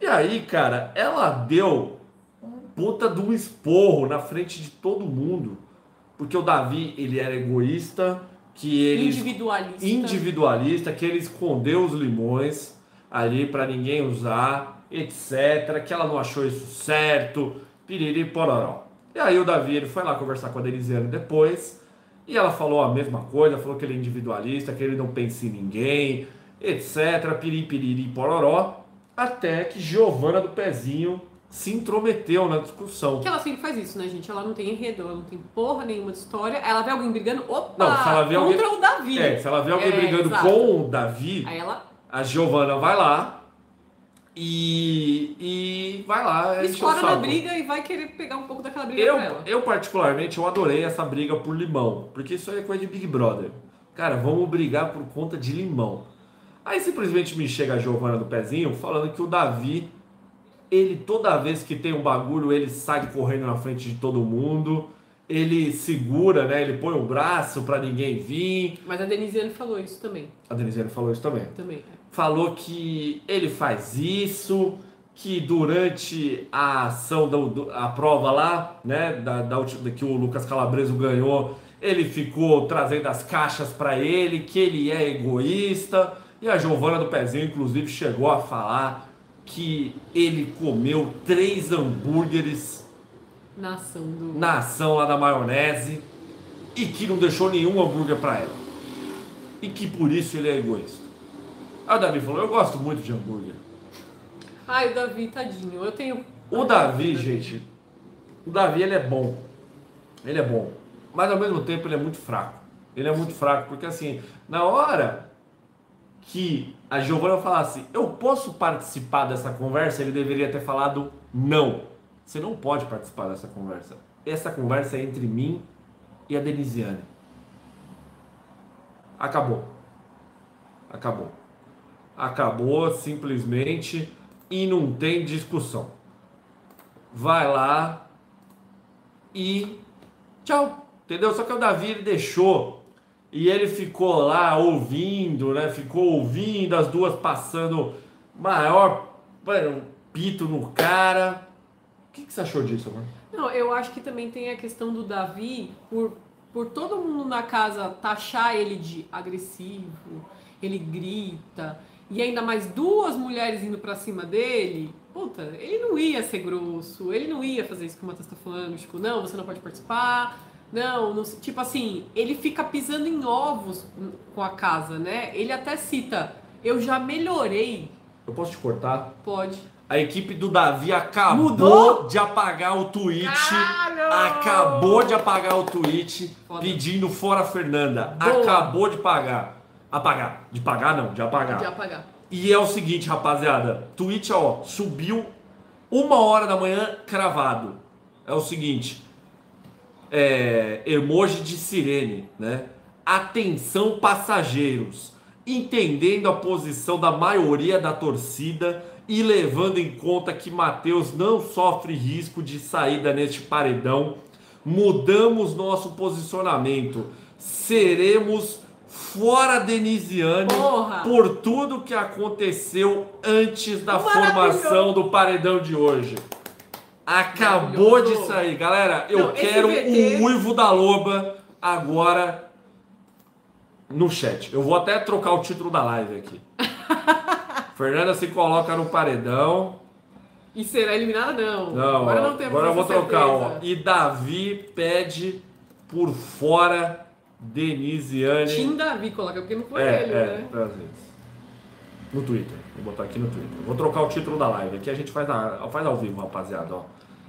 E aí, cara, ela deu um puta de um esporro na frente de todo mundo. Porque o Davi, ele era egoísta, que ele Individualista. individualista, que ele escondeu os limões ali para ninguém usar, etc. Que ela não achou isso certo, piriri pororó. E aí o Davi ele foi lá conversar com a Denisiane depois e ela falou a mesma coisa, falou que ele é individualista, que ele não pensa em ninguém, etc. Piriri, piriri, pororó. Até que Giovana do Pezinho se intrometeu na discussão. Que ela sempre faz isso, né, gente? Ela não tem enredo, ela não tem porra nenhuma de história. Ela vê alguém brigando, opa, Não, se ela vê contra alguém- o Davi. É, se ela vê alguém É, brigando exato. com o Davi, ela a Giovana vai lá e, e vai lá. escora na briga e vai querer pegar um pouco daquela briga Eu, ela. eu, particularmente, eu adorei essa briga por limão, porque isso aí é coisa de Big Brother. Cara, vamos brigar por conta de limão. Aí simplesmente me chega a Giovana do Pezinho falando que o Davi, ele toda vez que tem um bagulho, ele sai correndo na frente de todo mundo, ele segura, né? Ele põe o braço pra ninguém vir. Mas a Denisiane falou isso também. A Denisiane falou isso também. também. Falou que ele faz isso, que durante a ação da a prova lá, né, da, da da que o Lucas Calabreso ganhou, ele ficou trazendo as caixas para ele, que ele é egoísta. E a Giovana do Pezinho, inclusive, chegou a falar que ele comeu três hambúrgueres Na ação do. na ação lá da maionese e que não deixou nenhum hambúrguer para ela. E que por isso ele é egoísta. Aí o Davi falou: Eu gosto muito de hambúrguer. Ai, o Davi, tadinho. Eu tenho. O Davi, gente, o Davi ele é bom. Ele é bom. Mas ao mesmo tempo ele é muito fraco. Ele é muito fraco, porque assim, na hora que a Giovana falasse, eu posso participar dessa conversa, ele deveria ter falado não. Você não pode participar dessa conversa. Essa conversa é entre mim e a Denisiane. Acabou. Acabou. Acabou simplesmente e não tem discussão. Vai lá e tchau. Entendeu? Só que o Davi ele deixou e ele ficou lá ouvindo, né? Ficou ouvindo as duas passando maior mano, pito no cara. O que, que você achou disso, mano? Não, eu acho que também tem a questão do Davi, por, por todo mundo na casa taxar ele de agressivo, ele grita, e ainda mais duas mulheres indo pra cima dele. Puta, ele não ia ser grosso, ele não ia fazer isso que o Matheus tá falando, tipo, não, você não pode participar. Não, não, tipo assim, ele fica pisando em ovos com a casa, né? Ele até cita, eu já melhorei. Eu posso te cortar? Pode. A equipe do Davi acabou Mudou? de apagar o tweet. Caralho! Acabou de apagar o tweet Foda. pedindo fora Fernanda. Boa. Acabou de pagar. Apagar. De pagar não, de apagar. De apagar. E é o seguinte, rapaziada. Tweet, ó, subiu uma hora da manhã cravado. É o seguinte. É, emoji de sirene, né? Atenção passageiros. Entendendo a posição da maioria da torcida e levando em conta que Matheus não sofre risco de saída neste paredão, mudamos nosso posicionamento. Seremos fora Denisiane Porra! por tudo que aconteceu antes da formação do paredão de hoje. Acabou de sair. Galera, eu Não, quero o Uivo da Loba agora no chat. Eu vou até trocar o título da live aqui. Fernanda se coloca no paredão. E será eliminada? Não. Não, agora ó, não temos agora eu vou trocar. Ó. E Davi pede por fora Denisiane. Tim Davi coloca, porque não foi É, ele, é, né? às vezes. No Twitter. Vou botar aqui no Twitter. Vou trocar o título da live. Aqui a gente faz, na, faz ao vivo, rapaziada. Ó.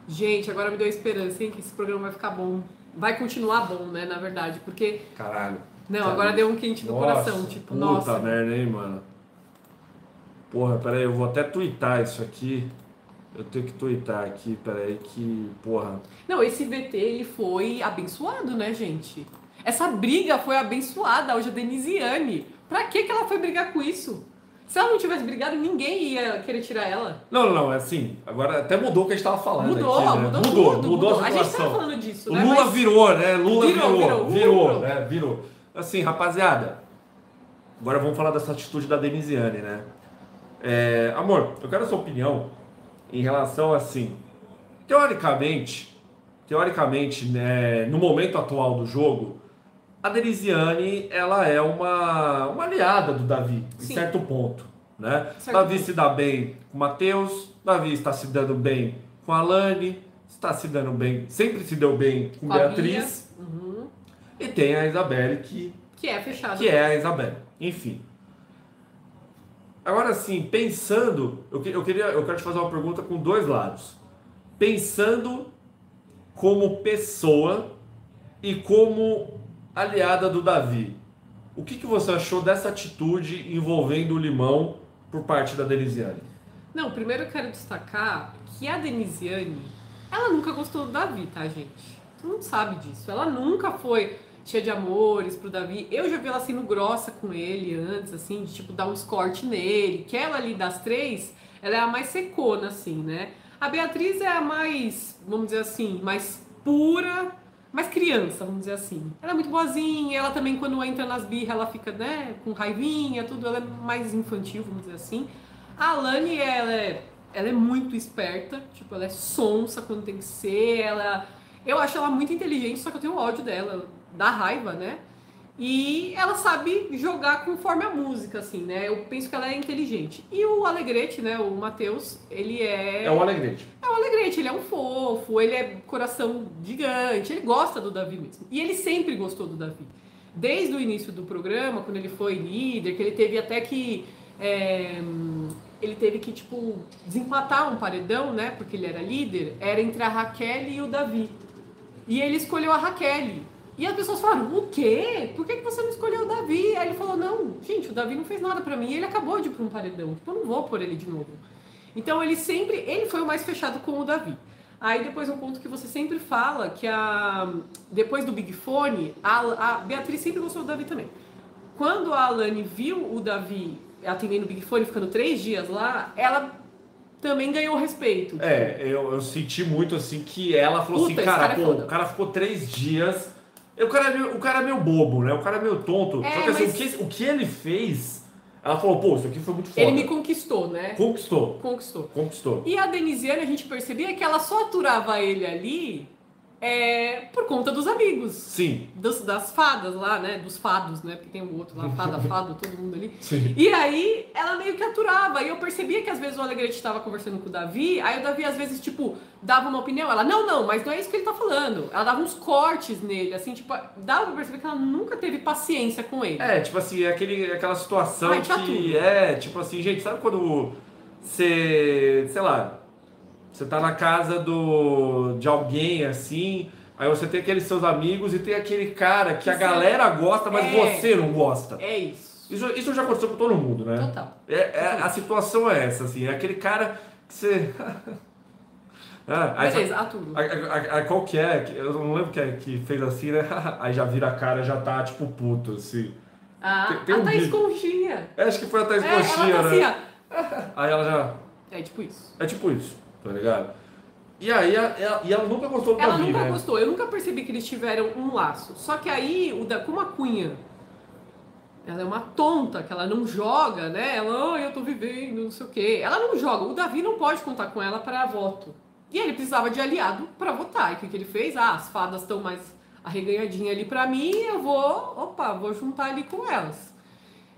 Gente, agora me deu esperança, hein? Que esse programa vai ficar bom. vai continuar bom, né, na verdade, porque... Caralho. Não, agora deu um quente no Nossa, coração, tipo, puta nossa. merda, hein, mano. Porra, peraí, eu vou até twittar isso aqui. Eu tenho que twittar aqui, peraí, que. Porra. Não, esse VT, ele foi abençoado, né, gente? Essa briga foi abençoada hoje a Denisiane. Pra que que ela foi brigar com isso? Se ela não tivesse brigado, ninguém ia querer tirar ela. Não, não, não, é assim. Agora até mudou o que a gente tava falando. Mudou, aqui, né? mudou, mudou, tudo, mudou A a gente situação. tava falando disso, O né? Lula Mas- virou, né? Lula Virou, virou, virou, virou, virou. né? Virou. Assim, rapaziada, agora vamos falar dessa atitude da Denisiane, né? É, amor, eu quero a sua opinião em relação assim, teoricamente, teoricamente, né, no momento atual do jogo, a Denisiane, ela é uma, uma aliada do Davi, em Sim. certo ponto, né? Certo Davi se dá bem com o Matheus, Davi está se dando bem com a Alane, está se dando bem, sempre se deu bem com, Com a Beatriz. Uhum. e tem a Isabelle que Que é fechado. que é a Isabelle. Enfim. Agora assim, pensando, eu, eu queria, eu quero te fazer uma pergunta com dois lados. Pensando como pessoa e como aliada do Davi, o que, que você achou dessa atitude envolvendo o Limão por parte da Denisiane? Não, primeiro eu quero destacar que a Denisiane, ela nunca gostou do Davi, tá, gente? Todo mundo sabe disso. Ela nunca foi cheia de amores pro Davi. Eu já vi ela sendo grossa com ele antes, assim, de tipo dar uns cortes nele. Que ela ali das três, ela é a mais secona, assim, né? A Beatriz é a mais, vamos dizer assim, mais pura, mais criança, vamos dizer assim. Ela é muito boazinha, ela também, quando entra nas birras, ela fica, né, com raivinha, tudo, ela é mais infantil, vamos dizer assim. A Alane, ela é, ela é muito esperta, tipo, ela é sonsa quando tem que ser, ela... Eu acho ela muito inteligente, só que eu tenho ódio dela, dá raiva, né? E ela sabe jogar conforme a música, assim, né? Eu penso que ela é inteligente. E o Alegrete, né, o Matheus, ele é... É o Alegrete. É o Alegrete, ele é um fofo, ele é coração gigante, ele gosta do Davi mesmo. E ele sempre gostou do Davi. Desde o início do programa, quando ele foi líder, que ele teve até que. é, ele teve que, tipo, desempatar um paredão, né? Porque ele era líder, era entre a Raquel e o Davi. E ele escolheu a Raquel. E as pessoas falaram, o quê? Por que que você não escolheu o Davi? Aí ele falou, não, gente, o Davi não fez nada pra mim, ele acabou de ir pra um paredão. Tipo, eu não vou pôr ele de novo. Então ele sempre, ele foi o mais fechado com o Davi. Aí depois um ponto que você sempre fala, que a depois do Big Fone, a, a Beatriz sempre gostou do Davi também. Quando a Alane viu o Davi atendendo o Big Fone, ficando três dias lá, ela também ganhou respeito. É, eu, eu senti muito assim que ela falou Puta, assim, cara, cara é pô, foda. o cara ficou três dias. E O cara, é meio, o cara é meio bobo, né? O cara é meio tonto. É, Só que assim, mas- o, que, o que ele fez, ela falou, pô, isso aqui foi muito foda. Ele me conquistou, né? Conquistou, Conquistou. conquistou. E a Denisiane, a gente percebia que ela só aturava ele ali é, por conta dos amigos. Sim, dos- das fadas lá, né? Dos fados, né? Porque tem o outro lá, fada, fado, todo mundo ali. sim. E aí ela meio que aturava. E eu percebia que às vezes o Alegrete estava conversando com o Davi, aí o Davi às vezes, tipo, dava uma opinião. Ela, não, não, mas não é isso que ele tá falando. Ela dava uns cortes nele, assim, tipo, dava pra perceber que ela nunca teve paciência com ele. É, tipo assim, é aquele, aquela situação Ai, que é, tipo assim, gente, sabe quando você, sei lá, você tá na casa do, de alguém assim, aí você tem aqueles seus amigos e tem aquele cara que a galera gosta, mas É. você não gosta. É isso. Isso, isso já aconteceu com todo mundo, né? Total. É, é- a situação é essa, assim, é aquele cara que você. Ah, aí Beleza, aturo. a, a- a- qual que é? Eu não lembro que, é, que fez assim, né? Aí já vira a cara, já tá tipo puto, assim. Ah, tem- tem a um Thaís vídeo. Conchinha. É, acho que foi a Thaís É, ela Coxinha, tá assim, né? ó. Aí ela já. É tipo isso. É tipo isso, tá ligado? E aí, ela, e ela nunca gostou do Ela Davi, nunca né? gostou, eu nunca percebi que eles tiveram um laço. Só que aí, o da, como a Cunha, ela é uma tonta, que ela não joga, né? Ela, ai, eu tô vivendo, não sei o quê. Ela não joga. O Davi não pode contar com ela para voto. E ele precisava de aliado para votar. E o que, que ele fez? Ah, as fadas estão mais arreganhadinhas ali para mim, eu vou, opa, vou juntar ali com elas.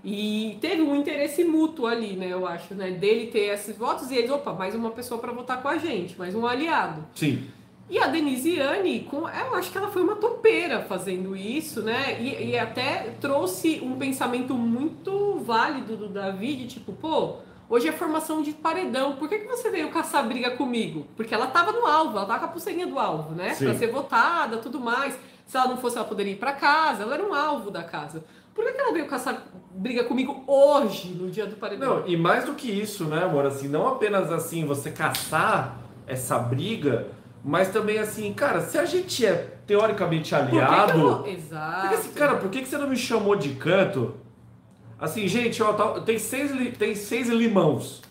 E teve um interesse mútuo ali, né, eu acho, né? Dele ter esses votos e eles, opa, mais uma pessoa para votar com a gente, mais um aliado. Sim. E a Denisiane, com, eu acho que ela foi uma topeira fazendo isso, né? E, e até trouxe um pensamento muito válido do Davi, de tipo, pô, Hoje é formação de paredão. Por que, que você veio caçar briga comigo? Porque ela tava no alvo, ela tava com a pulseirinha do alvo, né? Pra ser votada, tudo mais. Se ela não fosse, ela poderia ir pra casa. Ela era um alvo da casa. Por que, que ela veio caçar briga comigo hoje, no dia do paredão? Não, e mais do que isso, né, amor? Assim, não apenas assim você caçar essa briga, mas também assim, cara, se a gente é teoricamente Por que que aliado. eu Exato. Porque assim, cara, por que, que você não me chamou de canto? Assim, gente, ó, tá- tem, seis, tem seis limãos.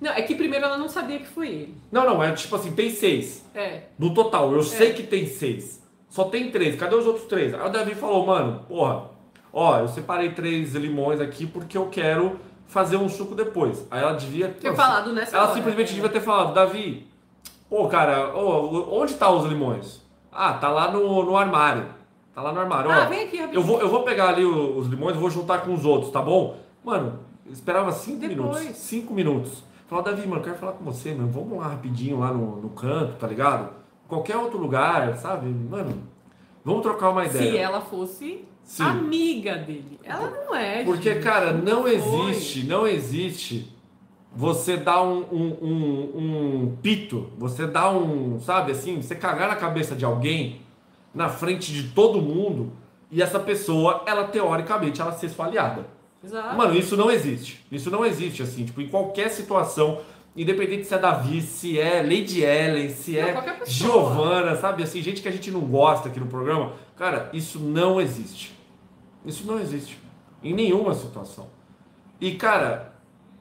Não, é que primeiro ela não sabia que foi ele. Não, não, é tipo assim, tem seis. É. No total, eu sei que tem seis. Só tem três. Cadê os outros três? Aí o Davi falou, mano, porra, ó, eu separei três limões aqui porque eu quero fazer um suco depois. Aí ela devia Ter Não, falado nessa Ela hora, simplesmente é. devia ter falado, Davi, pô, cara, ô, onde tá os limões? Ah, tá lá no, no armário. Tá lá no armário. Ah, ó, vem aqui rapidinho. eu vou, eu vou pegar ali os limões, vou juntar com os outros, tá bom? Mano, esperava cinco Depois. minutos. Cinco minutos. Falou, Davi, mano, eu quero falar com você, mano. Vamos lá rapidinho lá no, no canto, tá ligado? Qualquer outro lugar, sabe? Mano, vamos trocar uma ideia. Se ela fosse Sim. amiga dele. Ela não é. Porque, gente. cara, não Foi. existe, não existe você dar um, um, um- um pito, você dar um, sabe assim, você cagar na cabeça de alguém na frente de todo mundo e essa pessoa, ela teoricamente, ela ser sua aliada. Exato. Mano, isso não existe. Isso não existe, assim, tipo, em qualquer situação, independente se é Davi, se é Lady Ellen, se Não, é. Giovana, sabe, assim, gente que a gente não gosta aqui no programa, cara, isso não existe. Isso não existe. Em nenhuma situação. E, cara,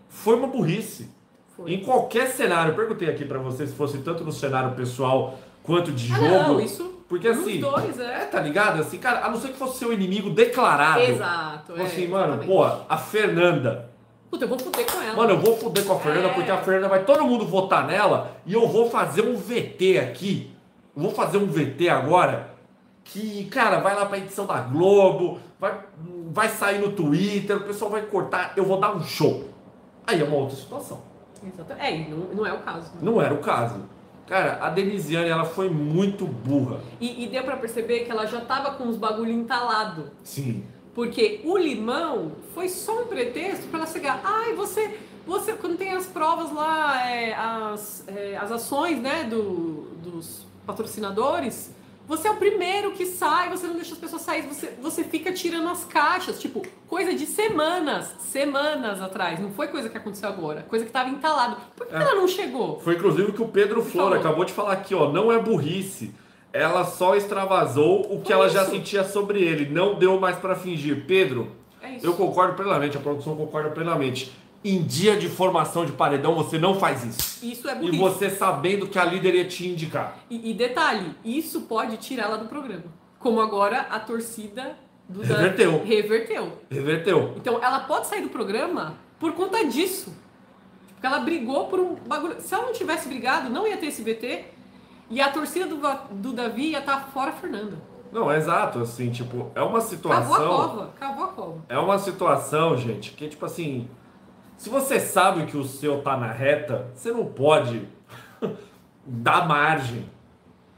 foi uma burrice. Foi. Em qualquer cenário, eu perguntei aqui pra você se fosse tanto no cenário pessoal quanto de Ah, jogo. não, isso. Porque assim, dois, é, é. tá ligado? Assim, cara, a não ser que fosse seu inimigo declarado. Exato. Tipo É, assim, mano, pô, a Fernanda. Puta, eu vou fuder com ela. Mano, eu vou fuder com a Fernanda É. porque a Fernanda vai todo mundo votar nela e eu vou fazer um VT aqui. Eu vou fazer um VT agora que, cara, vai lá pra edição da Globo, vai, vai sair no Twitter, o pessoal vai cortar, eu vou dar um show. Aí é uma outra situação. Exato. É, e não, não é o caso. né? Não era o caso. Cara, a Denisiane, ela foi muito burra. E, e deu pra perceber que ela já tava com os bagulho entalado. Sim. Porque o limão foi só um pretexto para ela chegar. Ai, você, você quando tem as provas lá, é, as, é, as ações né, do, dos patrocinadores, você é o primeiro que sai, você não deixa as pessoas sair, você, você fica tirando as caixas. Tipo, coisa de semanas, semanas atrás. Não foi coisa que aconteceu agora, coisa que tava entalado. Por que É. ela não chegou? Foi inclusive o que o Pedro Flor falou. acabou de falar aqui, ó. Não é burrice. Ela só extravasou o que Foi ela já isso. sentia sobre ele. Não deu mais pra fingir. Pedro, É eu concordo plenamente, a produção concorda plenamente. Em dia de formação de paredão, você não faz isso. Isso é E burrice. você sabendo que a líder ia te indicar. E, e detalhe, isso pode tirá-la do programa. Como agora a torcida do Reverteu. reverteu. Reverteu. Então ela pode sair do programa por conta disso. Porque ela brigou por um bagulho. Se ela não tivesse brigado, não ia ter esse VT. E a torcida do, do Davi ia estar fora a Fernanda. Não, é exato, assim, tipo, é uma Cavou a situação. cova. Cavou a cova. É uma situação, gente, que tipo assim, se você sabe que o seu tá na reta, você não pode dar margem.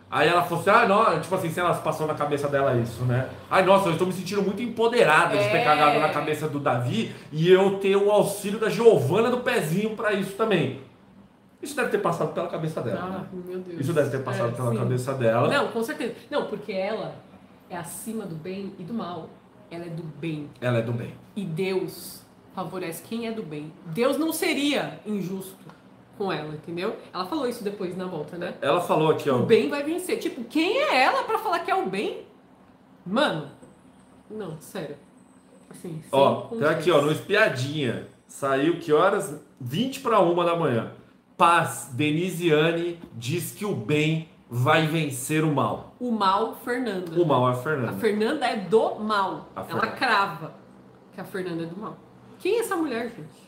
Aí ela falou assim, ah, não, tipo assim, se ela passou na cabeça dela isso, né? Ai, nossa, eu estou me sentindo muito empoderada de ter É. cagado na cabeça do Davi e eu ter o auxílio da Giovana do pezinho pra isso também. Isso deve ter passado pela cabeça dela. Ah, né? meu Deus. Isso deve ter passado É, pela sim. cabeça dela. Não, com certeza. Não, porque ela é acima do bem e do mal. Ela é do bem. Ela é do bem. E Deus favorece quem é do bem. Deus não seria injusto com ela, entendeu? Ela falou isso depois na volta, né? Ela falou aqui, ó. O bem vai vencer. Tipo, quem é ela pra falar que é o bem? Mano, não, sério. Assim, Ó, tá aqui, ó, no. Espiadinha. Saiu que horas? 20 para uma da manhã. Paz, Denisiane diz que o bem vai vencer o mal. O mal, Fernanda. O mal é a A Fernanda. Fernanda é do mal. Ela Fernanda. crava que a Fernanda é do mal. Quem é essa mulher, gente?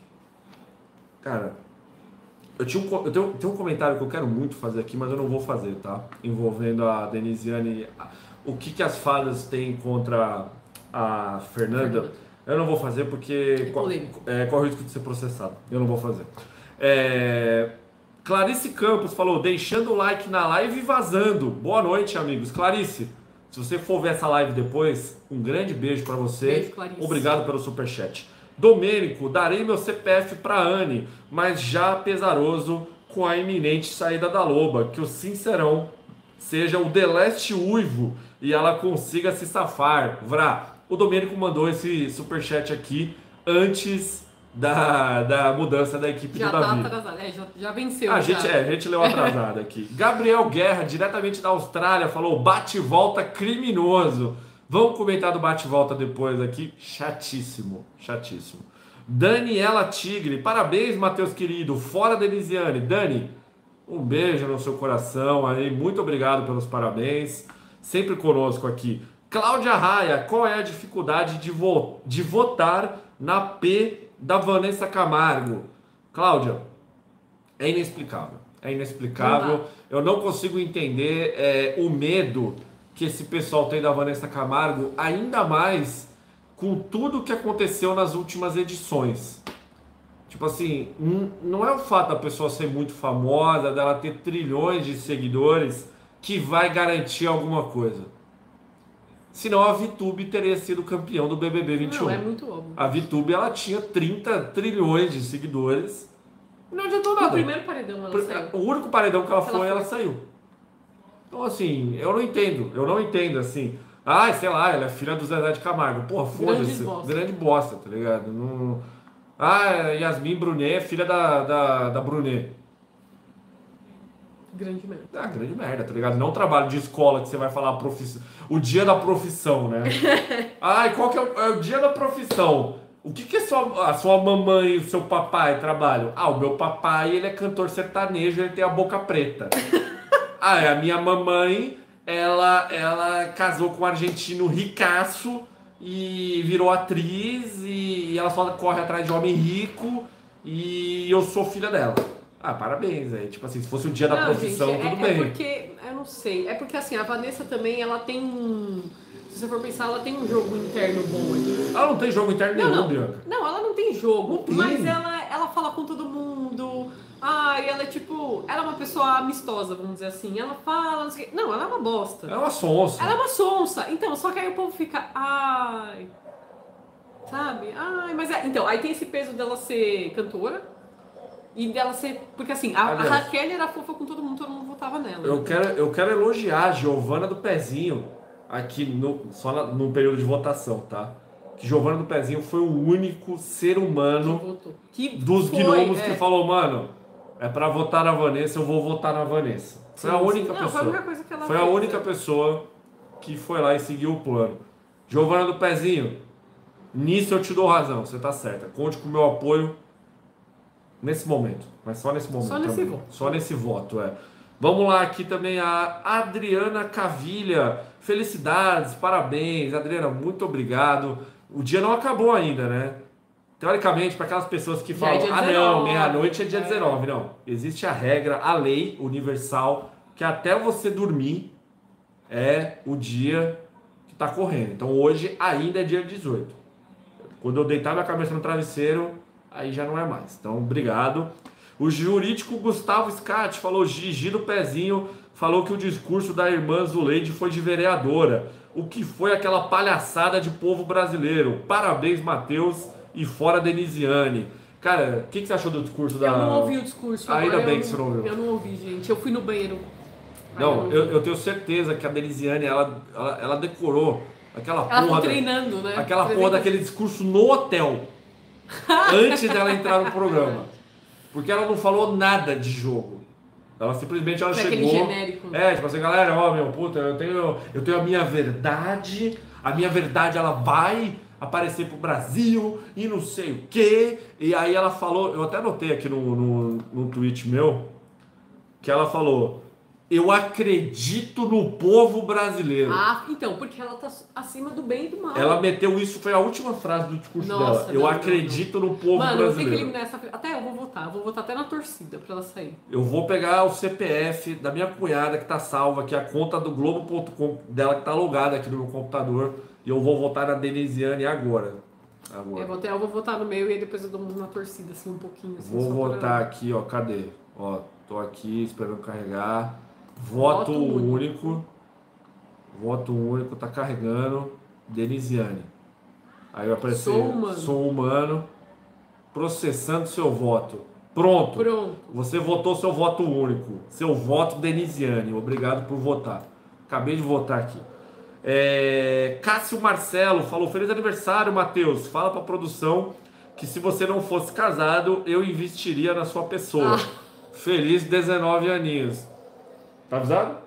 Cara, eu, tinha um, eu tenho, tenho um comentário que eu quero muito fazer aqui, mas eu não vou fazer, tá? Envolvendo a Denisiane. O que, que as fadas têm contra a Fernanda. Fernanda. Eu não vou fazer porque É co- polêmico. é, corre o risco de ser processado. Eu não vou fazer. É, Clarice Campos falou, deixando o like na live e vazando. Boa noite, amigos. Clarice, se você for ver essa live depois, um grande beijo pra você. Beijo, Clarice. Obrigado pelo superchat. Domênico, darei meu CPF para Anne, mas já pesaroso com a iminente saída da loba. Que o Sincerão seja o Deleste Uivo e ela consiga se safar. Vrá, o Domênico mandou esse superchat aqui antes da, da mudança da equipe já do Davi. Tá atrasado, é, já, já venceu. A já. gente, é, a gente leu atrasado aqui. Gabriel Guerra, diretamente da Austrália, falou bate-volta criminoso. Vamos comentar do bate-volta depois aqui. Chatíssimo, chatíssimo. Daniela Tigre, parabéns, Matheus querido. Fora da Elisiane. Dani, um beijo no seu coração aí. Muito obrigado pelos parabéns. Sempre conosco aqui. Cláudia Raia, qual é a dificuldade de, vo de votar na P da Vanessa Camargo? Cláudia, é inexplicável. É inexplicável. Eu não consigo entender é, o medo que esse pessoal tem da Vanessa Camargo, ainda mais com tudo que aconteceu nas últimas edições. Tipo assim, não é o fato da pessoa ser muito famosa, dela ter trilhões de seguidores, que vai garantir alguma coisa. Senão a VTube teria sido campeão do BBB 21. Não, é muito óbvio. A VTube ela tinha 30 trilhões de seguidores. Não adiantou nada. O primeiro paredão ela saiu. O único paredão que ela, ela foi, foi, ela saiu. Então, assim, eu não entendo. Eu não entendo, assim. Ah, sei lá, ela é filha do Zezé de Camargo. Porra, foda-se. bosta. Grande bosta, tá ligado? Não... Ah, Yasmin Brunet é filha da, da, da Brunet. Grande merda. Ah, grande merda, tá ligado? Não trabalho de escola que você vai falar profissão. O dia da profissão, né? Ai, qual que é o, é o dia da profissão? O que, que é sua, a sua mamãe e o seu papai trabalham? Ah, o meu papai, ele é cantor sertanejo, ele tem a boca preta. Ah, a minha mamãe, ela, ela casou com um argentino ricaço e virou atriz e ela só corre atrás de homem rico e eu sou filha dela. Ah, parabéns, é tipo assim, se fosse o dia da Não, profissão, gente, é, tudo é bem. porque, eu não sei, é porque assim, a Vanessa também, ela tem um, se você for pensar, ela tem um jogo interno bom aqui. Ela não tem jogo interno Não, nenhum, não. Bianca. Não, ela não tem jogo, tem. mas ela, ela fala com todo mundo. Ai, ela é tipo, ela é uma pessoa amistosa, vamos dizer assim. Ela fala, não sei o quê. Não, ela é uma bosta. É uma sonsa. Ela é uma sonsa. Então, só que aí o povo fica, ai. Sabe? Ai, mas é. Então, aí tem esse peso dela ser cantora. E dela ser. Porque assim, a, a. Raquel era fofa com todo mundo, todo mundo votava nela. Eu quero, eu quero elogiar a Giovana do Pezinho aqui no, só na- no período de votação, tá? Que Giovana do Pezinho foi o único ser Que humano votou. Que dos foi, gnomos é. que falou, mano, é pra votar na Vanessa, eu vou votar na Vanessa. Foi a única Não, foi a pessoa. única que Foi a única pessoa que foi lá e seguiu o plano. Giovana do Pezinho, nisso eu te dou razão, você tá certa. Conte com o meu apoio nesse momento, mas só nesse momento. Só nesse também. voto. Só nesse voto, é. Vamos lá, aqui também a Adriana Cavilha. Felicidades, parabéns, Adriana, muito obrigado. O dia não acabou ainda, né? Teoricamente, para aquelas pessoas que é falam, dia ah, não, 19, meia-noite é dia é. 19. Não. Existe a regra, a lei universal, que até você dormir é o dia que está correndo. Então hoje ainda é dia 18. Quando eu deitar minha cabeça no travesseiro, aí já não é mais. Então, obrigado. O jurídico Gustavo Scatti falou: Gigi do Pezinho falou que o discurso da irmã Zuleide foi de vereadora. O que foi aquela palhaçada de povo brasileiro? Parabéns, Matheus e fora Denisiane. Cara, o que, que você achou do discurso da. Eu não ouvi o discurso. Ainda bem que você não ouviu. Eu não ouvi, gente. Eu fui no banheiro. Não, eu, eu tenho certeza que a Denisiane, ela, ela, ela decorou aquela Ela porra. ficou da- treinando, né? Aquela porra Treinando. daquele discurso no hotel. antes dela entrar no programa. Porque ela não falou nada de jogo. Ela simplesmente ela Foi chegou. genérico. É, tipo assim, galera, ó, meu, puta, eu tenho, eu tenho a minha verdade. A minha verdade ela vai aparecer pro Brasil e não sei o quê. E aí ela falou, eu até anotei aqui no, no, no tweet meu, que ela falou. Eu acredito no povo brasileiro. Ah, então, porque ela tá acima do bem e do mal. Ela meteu isso, foi a última frase do discurso Nossa, dela. Eu não, acredito no povo Mano, eu tenho que brasileiro. eliminar essa. Até eu vou votar. Eu vou votar até na torcida pra ela sair. Eu vou pegar o CPF da minha cunhada que tá salva aqui, a conta do Globo.com dela que tá logada aqui no meu computador. E eu vou votar na Denisiane agora. Eu Agora. vou, até, eu vou votar no meio e depois eu dou na torcida, assim, um pouquinho. Assim, Vou só pra- votar aqui, ó. Cadê? Ó, tô aqui esperando carregar. Voto, Voto único. único. Voto único, tá carregando. Denisiane. Aí vai aparecer Sou humano. sou humano, processando seu voto. Pronto. Pronto. Você votou seu voto único. Seu voto Denisiane. Obrigado por votar. Acabei de votar aqui. É, Cássio Marcelo falou: Feliz aniversário, Matheus. Fala pra produção que se você não fosse casado, eu investiria na sua pessoa. Feliz 19 aninhos. Tá avisado?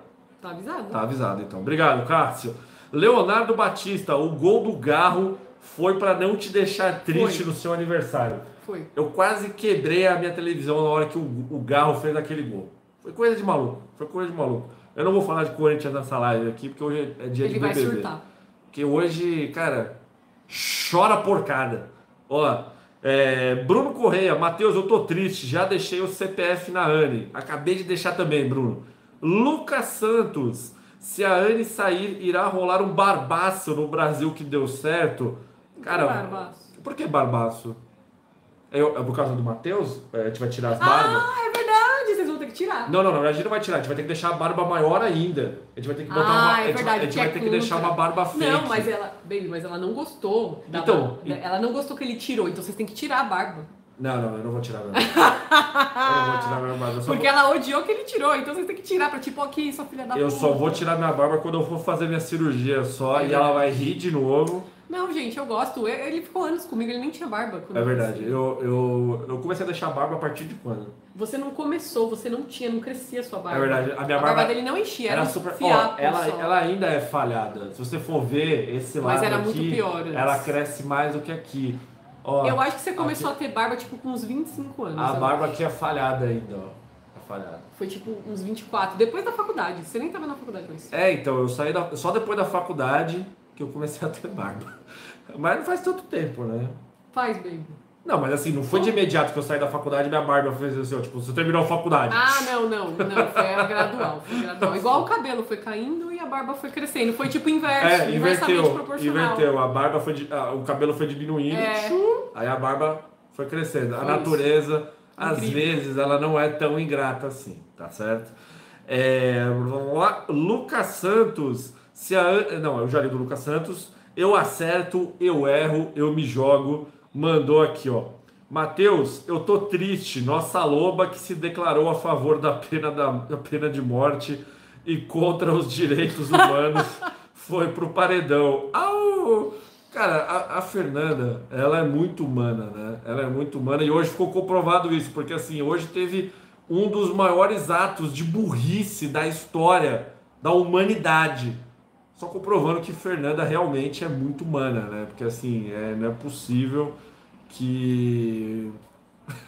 Tá avisado? Tá avisado, então. Obrigado, Cássio. Leonardo Batista, o gol do Garro foi pra não te deixar triste Foi. no seu aniversário. Foi. Eu quase quebrei a minha televisão na hora que o, o Garro fez aquele gol. Foi coisa de maluco. Foi coisa de maluco. Eu não vou falar de Corinthians nessa live aqui, porque hoje é dia Ele de vai BBB. surtar. Porque hoje, cara, chora porcada. Ó, é, Bruno Correia, Matheus, eu tô triste, já deixei o CPF na Anne. Acabei de deixar também, Bruno. Lucas Santos, se a Anne sair, irá rolar um barbaço no Brasil que deu certo. Cara, Barbaço. por que barbaço? É, é por causa do Matheus? É, a gente vai tirar as barbas? Ah, é verdade, vocês vão ter que tirar. Não, não, não, a gente não vai tirar, a gente vai ter que deixar a barba maior ainda. A gente vai ter que botar Ah, uma. é a gente, verdade, a gente vai é ter que deixar contra. uma barba fake. Não, mas ela, baby, mas ela não gostou. Então, barba. Ela não gostou que ele tirou, então vocês têm que tirar a barba. Não, não, eu não vou tirar barba. eu não vou tirar minha barba. Porque vou, ela odiou que ele tirou, então vocês têm que tirar pra tipo, aqui, sua filha da eu puta. só vou tirar minha barba quando eu for fazer minha cirurgia só É e ela verdade. vai rir de novo. Não, gente, eu gosto. Ele ficou anos comigo, ele nem tinha barba. É verdade. Eu, eu, eu comecei a deixar a barba a partir de quando? Você não começou, você não tinha, não crescia a sua barba. É verdade. A minha A barba barba dele não enchia, era, era super. Ó, fiapo ela, só. ela ainda é falhada. Se você for ver esse Mas lado era aqui, muito pior antes. ela cresce mais do que aqui. Ó, Eu acho que você começou a ter barba, tipo, com uns 25 anos. a barba acho. aqui é falhada ainda, ó. É falhada. Foi, tipo, uns 24. Depois da faculdade. Você nem tava na faculdade com isso. É, então, eu saí da, só depois da faculdade que eu comecei a ter barba. Mas não faz tanto tempo, né? Faz, baby. Não, mas assim, não foi de imediato que eu saí da faculdade e minha barba fez assim, ó, tipo, você terminou a faculdade. Ah, não, não. Não, foi gradual. Foi gradual. Igual o cabelo foi caindo e a barba foi crescendo. Foi tipo inverso. é, inversamente proporcional. inverteu. A barba foi, di- ah, o cabelo foi diminuindo, É. aí a barba foi crescendo. A Foi natureza, às Incrível. vezes, ela não é tão ingrata assim, tá certo? É, Lucas Santos, se a, não, eu já li do Lucas Santos. Eu acerto, eu erro, eu me jogo. Mandou aqui, ó. Matheus, eu tô triste. Nossa loba que se declarou a favor da pena, da, da pena de morte e contra os direitos humanos foi pro paredão. Au! Cara, a, a Fernanda, ela é muito humana, né? Ela é muito humana e hoje ficou comprovado isso, porque assim, hoje teve um dos maiores atos de burrice da história da humanidade. Só comprovando que Fernanda realmente é muito humana, né? Porque assim, é, não é possível que.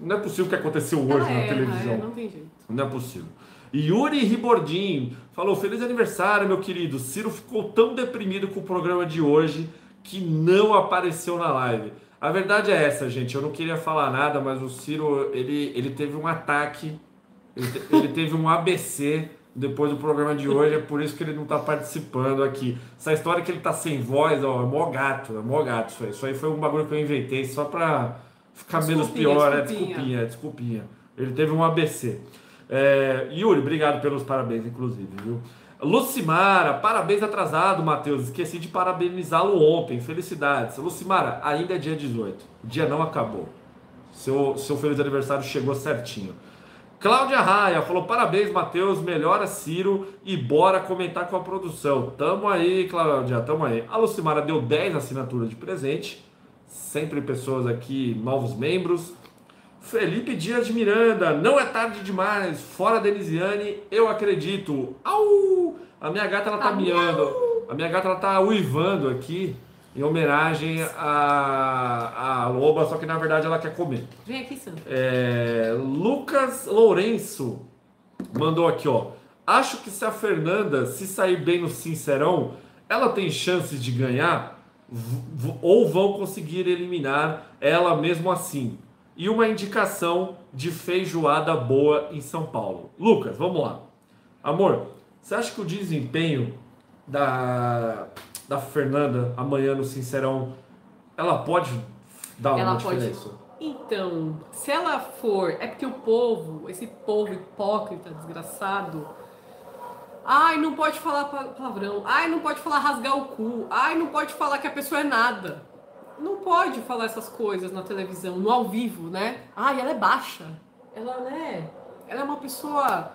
Não é possível o que aconteceu hoje Ela na erra, televisão. é, não tem jeito. Não é possível. Yuri Ribordim falou: Feliz aniversário, meu querido. Ciro ficou tão deprimido com o programa de hoje que não apareceu na live. A verdade é essa, gente. Eu não queria falar nada, mas o Ciro ele, ele teve um ataque, ele, te- ele teve um ABC depois do programa de hoje. É por isso que ele não tá participando aqui. Essa história que ele tá sem voz, ó, é mó gato, é mó gato. Isso aí, isso aí foi um bagulho que eu inventei só pra ficar menos pior, né? desculpinha. Desculpinha, desculpinha. Ele teve um ABC. É, Yuri, obrigado pelos parabéns, inclusive, viu? Lucimara, parabéns atrasado, Matheus. Esqueci de parabenizá-lo ontem. Felicidades. Lucimara, ainda é dia 18. O dia não acabou. Seu, seu feliz aniversário chegou certinho. Cláudia Raia falou: parabéns, Matheus. Melhora Ciro e bora comentar com a produção. Tamo aí, Cláudia, tamo aí. A Lucimara deu 10 assinaturas de presente. Sempre pessoas aqui, novos membros. Felipe Dias de Miranda, não é tarde demais. Fora Denisiane, eu acredito. Au! A minha gata ela tá miando. A minha gata ela tá uivando aqui em homenagem à, à loba, só que na verdade ela quer comer. Vem aqui, Sandra. É, Lucas Lourenço mandou aqui, ó. Acho que se a Fernanda se sair bem no Sincerão, ela tem chances de ganhar ou vão conseguir eliminar ela mesmo assim. E uma indicação de feijoada boa em São Paulo. Lucas, vamos lá. Amor, você acha que o desempenho da, da Fernanda amanhã no Sincerão, ela pode dar uma Ela pode. diferença? Então, se ela for. É porque o povo, esse povo hipócrita, desgraçado. Ai, não pode falar palavrão. Ai, não pode falar rasgar o cu. Ai, não pode falar que a pessoa é nada. Não pode falar essas coisas na televisão, no ao vivo, né? Ai, ela é baixa. Ela, né? Ela é uma pessoa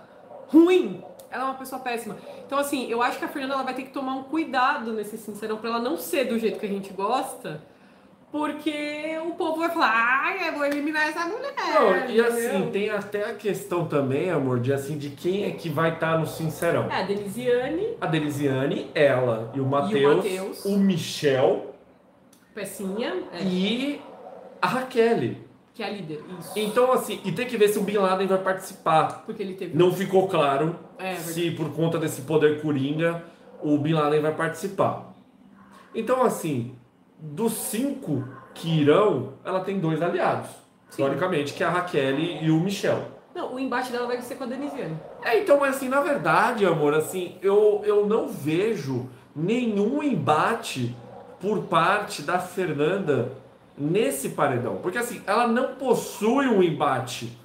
ruim. Ela é uma pessoa péssima. Então, assim, eu acho que a Fernanda ela vai ter que tomar um cuidado nesse sincerão para ela não ser do jeito que a gente gosta porque o povo vai falar, ai, eu vou eliminar essa mulher. Não, e assim, tem até a questão também, amor, de assim, de quem é que vai estar tá no Sincerão. É, a Denisiane. A Denisiane, ela e o Matheus, o, o Michel. Pecinha. É. E a Raquel. Que é a líder, isso. Então, assim, e tem que ver se o Bin Laden vai participar. Porque ele teve. Não ficou claro é, se por conta desse poder coringa o Bin Laden vai participar. Então, assim, dos cinco que irão, ela tem dois aliados. Sim. Teoricamente, que é a Raquel e o Michel. Não, o embate dela vai ser com a Denisiane. É, então, mas assim, na verdade, amor, assim, eu, eu não vejo nenhum embate por parte da Fernanda nesse paredão. Porque assim, ela não possui um embate,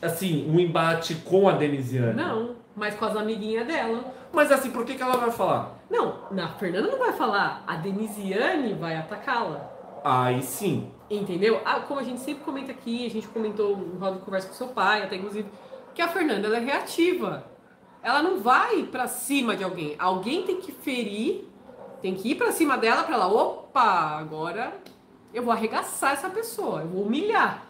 assim, um embate com a Denisiane. Não, mas com as amiguinhas dela. Mas assim, por que, que ela vai falar? Não, na Fernanda não vai falar, a Denisiane vai atacá-la. Aí sim. Entendeu? Ah, como a gente sempre comenta aqui, a gente comentou no roda de conversa com seu pai, até inclusive, que a Fernanda ela é reativa. Ela não vai para cima de alguém. Alguém tem que ferir, tem que ir para cima dela para ela, opa, agora eu vou arregaçar essa pessoa, eu vou humilhar.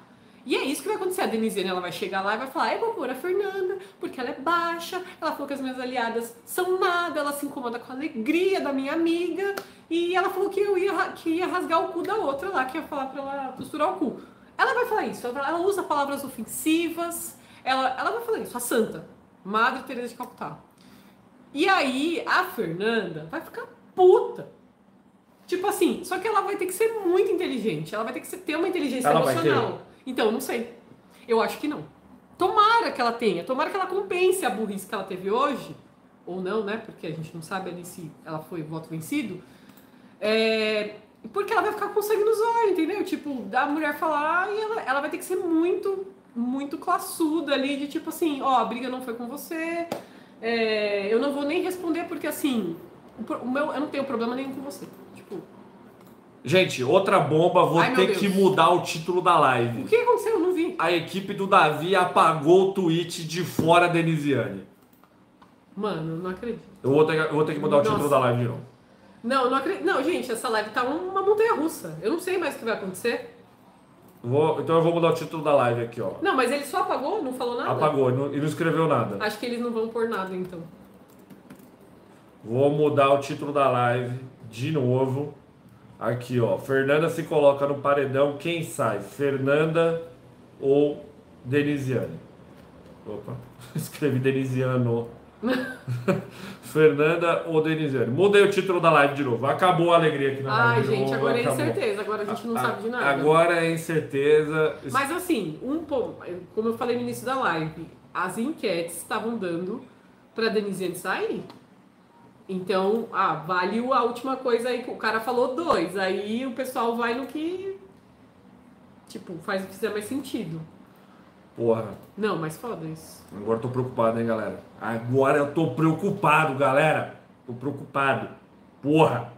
E é isso que vai acontecer. A Denisiane ela vai chegar lá e vai falar: eu vou pôr a Fernanda, porque ela é baixa, ela falou que as minhas aliadas são nada, ela se incomoda com a alegria da minha amiga, e ela falou que eu ia, que ia rasgar o cu da outra lá, que ia falar pra ela costurar o cu. Ela vai falar isso, ela, ela usa palavras ofensivas, ela, ela vai falar isso, a santa, Madre Teresa de Calcutá. E aí a Fernanda vai ficar puta. Tipo assim, só que ela vai ter que ser muito inteligente, ela vai ter que ter uma inteligência ela emocional. Então, não sei. Eu acho que não. Tomara que ela tenha, tomara que ela compense a burrice que ela teve hoje, ou não, né? Porque a gente não sabe ali se ela foi voto vencido. É, porque ela vai ficar com sangue nos olhos, entendeu? Tipo, da mulher falar e ela, ela vai ter que ser muito, muito classuda ali, de tipo assim, ó, a briga não foi com você, é, eu não vou nem responder porque assim, o, o meu, eu não tenho problema nenhum com você. Gente, outra bomba, vou Ai, ter que mudar o título da live. O que aconteceu? Eu não vi. A equipe do Davi apagou o tweet de fora Denisiane. Mano, não acredito. Eu vou ter, eu vou ter que mudar Nossa. o título da live de novo. Não, não acredito. Não, gente, essa live tá uma montanha russa. Eu não sei mais o que vai acontecer. Vou, então eu vou mudar o título da live aqui, ó. Não, mas ele só apagou? Não falou nada? Apagou, e não, não escreveu nada. Acho que eles não vão pôr nada, então. Vou mudar o título da live de novo. Aqui, ó. Fernanda se coloca no paredão. Quem sai? Fernanda ou Denisiane? Opa, escrevi Denisiano. Fernanda ou Denisiane? Mudei o título da live de novo. Acabou a alegria aqui na Ai, live. Ai, gente, agora acabou. é incerteza. Agora a gente não a, sabe de nada. Agora é incerteza. Mas assim, um como eu falei no início da live, as enquetes estavam dando para Denisiane sair. Então, ah, vale a última coisa aí que o cara falou dois. Aí o pessoal vai no que. Tipo, faz o que fizer mais sentido. Porra. Não, mas foda isso. Agora eu tô preocupado, hein, galera? Agora eu tô preocupado, galera. Tô preocupado. Porra.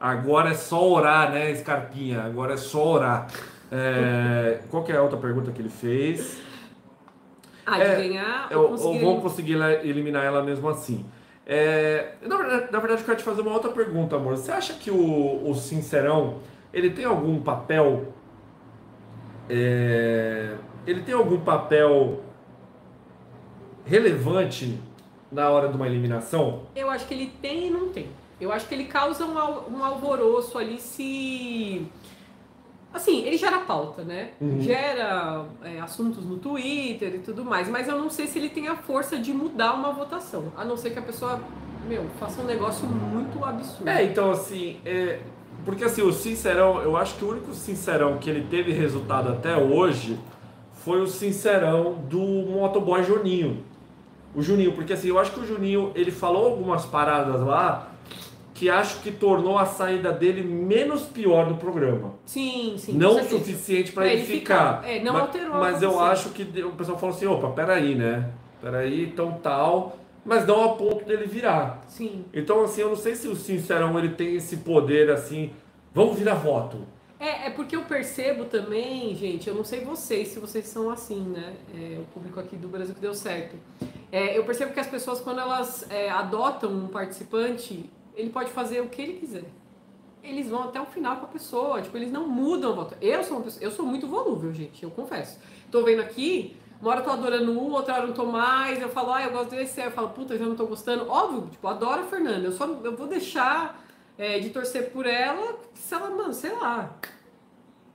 Agora é só orar, né, Scarpinha? Agora é só orar. É... Qual que é a outra pergunta que ele fez? Ah, de é, ganhar ou, conseguir... ou vou conseguir eliminar ela mesmo assim. É, na, verdade, na verdade, eu quero te fazer uma outra pergunta, amor. Você acha que o, o Sincerão, ele tem algum papel... É, ele tem algum papel relevante na hora de uma eliminação? Eu acho que ele tem e não tem. Eu acho que ele causa um, um alvoroço ali se Assim, ele gera pauta, né? Uhum. Gera é, assuntos no Twitter e tudo mais, mas eu não sei se ele tem a força de mudar uma votação. A não ser que a pessoa, meu, faça um negócio muito absurdo. É, então assim, é, porque assim, o Sincerão, eu acho que o único Sincerão que ele teve resultado até hoje foi o Sincerão do motoboy Juninho. O Juninho, porque assim, eu acho que o Juninho, ele falou algumas paradas lá que acho que tornou a saída dele menos pior do programa. Sim, sim. Não o suficiente para ele, ele ficar. ficar. É, não mas, alterou. Mas eu acho que o pessoal falou assim, opa, peraí, né? Peraí, então tal. mas não a ponto dele virar. Sim. Então, assim, eu não sei se o Sincerão ele tem esse poder assim, vamos virar voto. É, é porque eu percebo também, gente, eu não sei vocês, se vocês são assim, né? É, o público aqui do Brasil que deu certo. É, eu percebo que as pessoas, quando elas é, adotam um participante, ele pode fazer o que ele quiser. Eles vão até o final com a pessoa, tipo, eles não mudam a voto. Eu sou, pessoa, eu sou muito volúvel, gente, eu confesso. Tô vendo aqui, uma hora eu tô adorando um, outra hora eu não tô mais, eu falo, ah, eu gosto desse, eu falo, puta, eu já não tô gostando. Óbvio, tipo, adoro a Fernanda, eu só eu vou deixar é, de torcer por ela, se ela, mano, sei lá,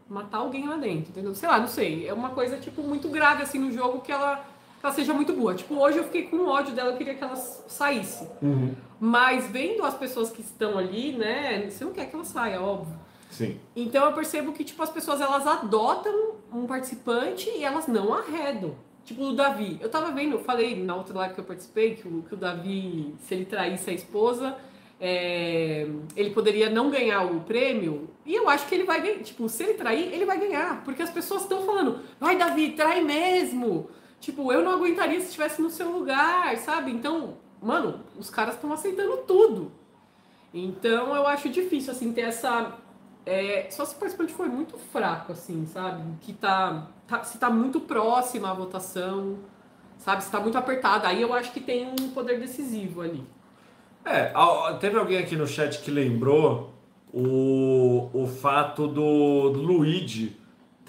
matar alguém lá dentro, entendeu? Sei lá, não sei. É uma coisa, tipo, muito grave, assim, no jogo que ela, ela seja muito boa. Tipo, hoje eu fiquei com ódio dela, eu queria que ela saísse. Uhum. Mas vendo as pessoas que estão ali, né, você não quer que ela saia, óbvio. Sim. Então eu percebo que, tipo, as pessoas, elas adotam um participante e elas não arredam. Tipo, o Davi. Eu tava vendo, eu falei na outra live que eu participei, que o, que o Davi, se ele traísse a esposa é, ele poderia não ganhar o prêmio, e eu acho que ele vai ganhar. Tipo, se ele trair, ele vai ganhar. Porque as pessoas estão falando, vai, Davi, trai mesmo. Tipo, eu não aguentaria se estivesse no seu lugar, sabe? Então, mano, os caras estão aceitando tudo. Então, eu acho difícil, assim, ter essa. É, só se o participante foi muito fraco, assim, sabe? Que tá, tá. Se tá muito próxima a votação, sabe? Se tá muito apertada. Aí eu acho que tem um poder decisivo ali. É, teve alguém aqui no chat que lembrou o, o fato do, do Luigi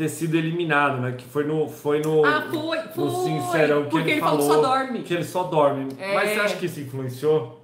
ter sido eliminado, né? Que foi no foi no, ah, foi, no foi, Sincerão que porque ele, ele falou só dorme. que ele só dorme. É. Mas você acha que isso influenciou?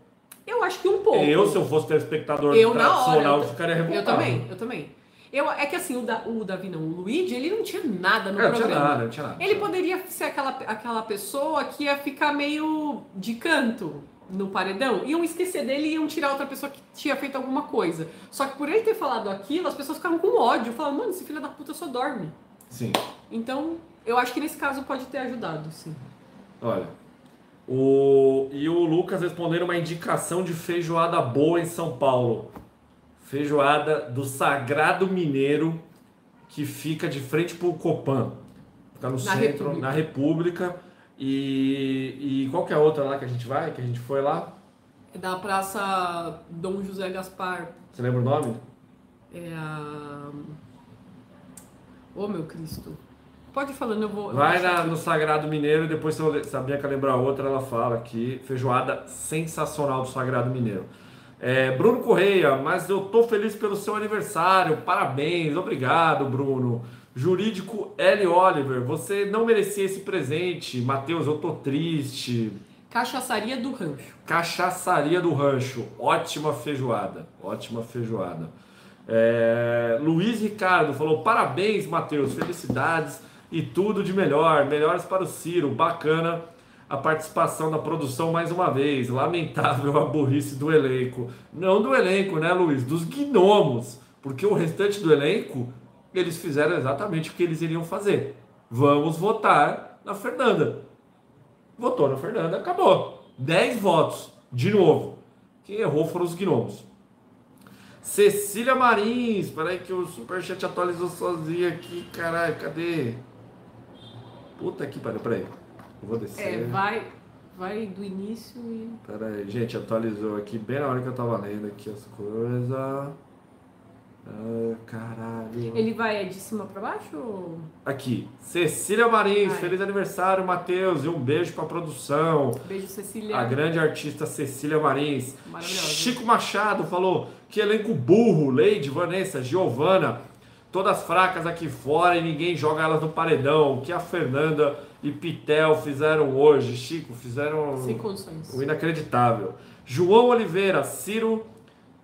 Eu acho que um pouco. Eu, se eu fosse telespectador Eu, na tradicional, hora, eu- eu ficaria revoltado. Eu também, eu também. Eu, é que assim, o, da, o Davi não, o Luigi, ele não tinha nada no É, não tinha programa. nada, não tinha nada. Ele poderia ser aquela, aquela pessoa que ia ficar meio de canto no paredão, iam esquecer dele e iam tirar outra pessoa que tinha feito alguma coisa. Só que por ele ter falado aquilo, as pessoas ficavam com ódio, falavam, mano, esse filho da puta só dorme. Sim. Então, eu acho que nesse caso pode ter ajudado, sim. Olha. O... E o Lucas respondendo uma indicação de feijoada boa em São Paulo. Feijoada do Sagrado Mineiro, que fica de frente pro Copan. Fica no Na centro, República. na República. E, e qual que é a outra lá que a gente vai? Que a gente foi lá? É da Praça Dom José Gaspar. Você lembra o nome? É a. Ô meu Cristo. Pode ir falando, eu vou. eu Vai achar na- no Sagrado Mineiro e depois se eu sabia que lembrar outra, ela fala aqui. Feijoada sensacional do Sagrado Mineiro. É, Bruno Correia, mas eu tô feliz pelo seu aniversário. Parabéns, obrigado, Bruno. Jurídico L. Oliver, você não merecia esse presente. Matheus, eu tô triste. Cachaçaria do Rancho. Cachaçaria do Rancho, ótima feijoada, ótima feijoada. É, Luiz Ricardo falou: parabéns, Matheus, felicidades e tudo de melhor, melhores para o Ciro, bacana a participação da produção mais uma vez. Lamentável a burrice do elenco, não do elenco, né, Luiz? Dos gnomos, porque o restante do elenco eles fizeram exatamente o que eles iriam fazer. Vamos votar na Fernanda. Votou na Fernanda, acabou. 10 votos, de novo. Quem errou foram os gnomos. Cecília Marins, peraí que o Superchat atualizou sozinho aqui, caralho, cadê? Puta que pariu, peraí. Eu vou descer. É, vai, vai do início e. Peraí, gente, atualizou aqui bem na hora que eu tava lendo aqui as coisas. Ah, caralho. Ele vai de cima pra baixo? ou- Aqui, Cecília Marins, Ai. feliz aniversário, Matheus, e um beijo pra produção. Beijo, Cecília. A grande artista Cecília Marins. Chico Machado falou que elenco burro, Leide, Vanessa, Giovana, todas fracas aqui fora e ninguém joga elas no paredão. O que a Fernanda e Pitel fizeram hoje? Chico, fizeram Sem condições. o inacreditável. João Oliveira, Ciro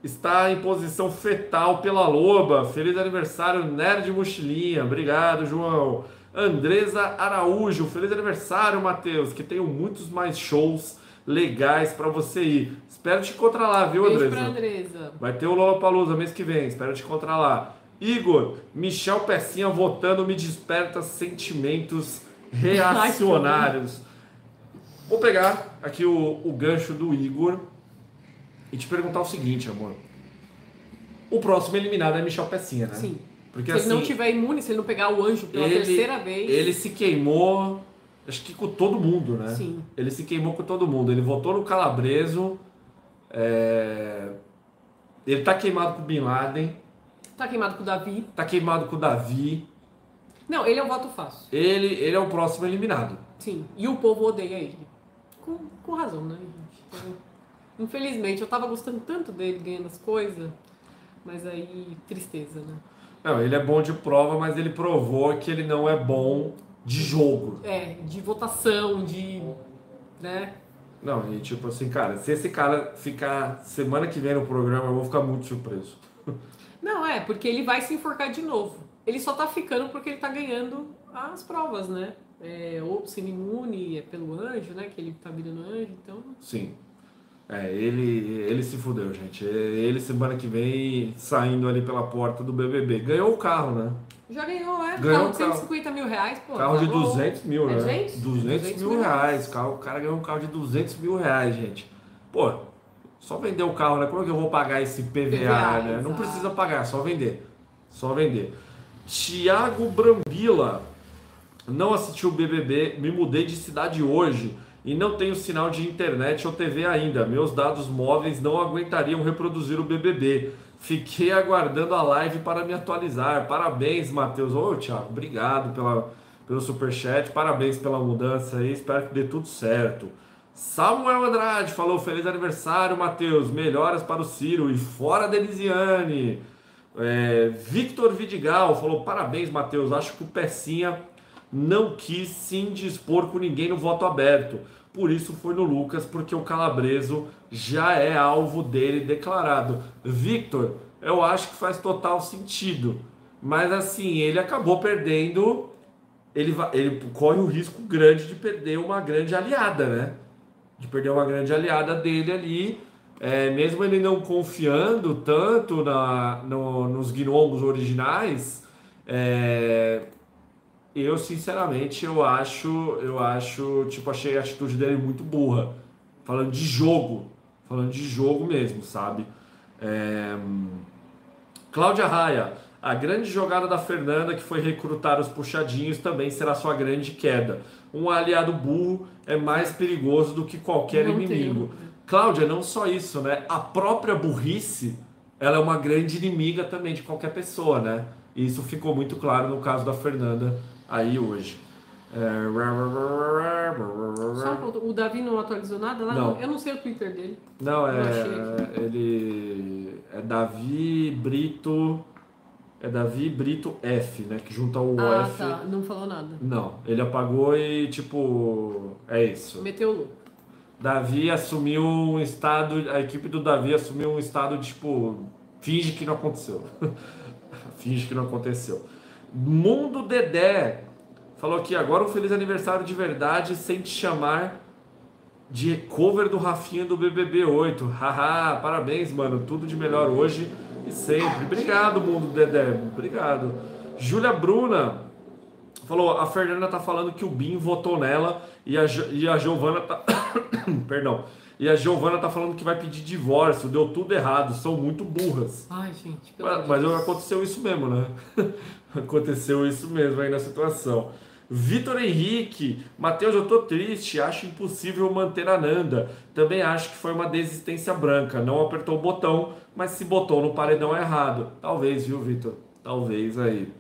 está em posição fetal pela loba. Feliz aniversário, Nerd Mochilinha. Obrigado, João. Andresa Araújo, feliz aniversário, Matheus. Que tenham muitos mais shows legais para você ir. Espero te encontrar lá, viu, Beijo Andresa? pra Andresa. Vai ter o Lollapalooza mês que vem, espero te encontrar lá. Igor, Michel Pecinha votando me desperta sentimentos reacionários. Vou pegar aqui o, o gancho do Igor e te perguntar o seguinte, amor. O próximo eliminado é Michel Pecinha, né? Sim. Porque se assim, ele não tiver imune, se ele não pegar o anjo pela ele, terceira vez. ele se queimou acho que com todo mundo, né? Sim. Ele se queimou com todo mundo. Ele votou no Calabreso. é, Ele tá queimado com o Bin Laden. Tá queimado com o Davi. Tá queimado com o Davi. Não, ele é um voto fácil. Ele, ele é o próximo eliminado. Sim. E o povo odeia ele. Com, com razão, né, gente? Infelizmente, eu tava gostando tanto dele ganhando as coisas. Mas aí, tristeza, né? Não, ele é bom de prova, mas ele provou que ele não é bom de jogo. É, de votação, de. né? Não, e tipo assim, cara, se esse cara ficar semana que vem no programa, eu vou ficar muito surpreso. Não, é, porque ele vai se enforcar de novo. Ele só tá ficando porque ele tá ganhando as provas, né? É, ou semi-imune, é pelo anjo, né? Que ele tá virando anjo, então. Sim. É, ele, ele se fudeu, gente. Ele semana que vem saindo ali pela porta do BBB. Ganhou o carro, né? Já ganhou, é? Ganhou carro de carro. 150 mil reais, pô. Carro de tá bom. 200 mil, É né? 200? 200 200 mil mil reais. Carro, o cara ganhou um carro de 200 mil reais, gente. Pô, só vender o carro, né? Como é que eu vou pagar esse PVA, PVA, né? Não precisa pagar, só vender. Só vender. Tiago Brambila. Não assisti o BBB, me mudei de cidade hoje e não tenho sinal de internet ou TV ainda. Meus dados móveis não aguentariam reproduzir o BBB. Fiquei aguardando a live para me atualizar. Parabéns, Matheus. Ô, Thiago, obrigado pela, pelo superchat. Parabéns pela mudança aí. Espero que dê tudo certo. Samuel Andrade falou: Feliz aniversário, Matheus. Melhoras para o Ciro e fora Denisiane. É, Victor Vidigal falou: Parabéns, Matheus. Acho que o Pecinha não quis se indispor com ninguém no voto aberto. Por isso foi no Lucas, porque o Calabreso já é alvo dele declarado. Victor, eu acho que faz total sentido. Mas assim, ele acabou perdendo. Ele, ele corre o risco grande de perder uma grande aliada, né? De perder uma grande aliada dele ali. É, mesmo ele não confiando tanto na, no- nos gnomos originais, é, eu sinceramente eu acho, eu acho, tipo, achei a atitude dele muito burra. Falando de jogo, falando de jogo mesmo, sabe? É, Cláudia Raia, a grande jogada da Fernanda que foi recrutar os puxadinhos também será sua grande queda. Um aliado burro é mais perigoso do que qualquer Não inimigo. Cláudia, não só isso, né? A própria burrice, ela é uma grande inimiga também de qualquer pessoa, né? E isso ficou muito claro no caso da Fernanda aí hoje. Só É... pergunta, o Davi não atualizou nada lá? Não. Eu não sei o Twitter dele. Não, é. Ele. É Davi Brito. É Davi Brito F, né? Que junta o ah, F. tá. Não falou nada. Não, ele apagou e tipo. É isso. Meteu o louco. Davi assumiu um estado. A equipe do Davi assumiu um estado de tipo. Finge que não aconteceu. finge que não aconteceu. Mundo Dedé falou aqui agora um feliz aniversário de verdade sem te chamar de cover do Rafinha do BBB 8. Haha, parabéns, mano. Tudo de melhor hoje e sempre. Obrigado, Mundo Dedé. Obrigado. Júlia Bruna falou: a Fernanda tá falando que o Bin votou nela e a, Jo- e a Giovana tá. Perdão. E a Giovana tá falando que vai pedir divórcio. Deu tudo errado. São muito burras. Ai, gente. pelo Mas, mas aconteceu isso mesmo, né? aconteceu isso mesmo aí na situação. Vitor Henrique, Matheus, eu tô triste, acho impossível manter a Nanda. Também acho que foi uma desistência branca. Não apertou o botão, mas se botou no paredão errado. Talvez, viu, Vitor? Talvez aí.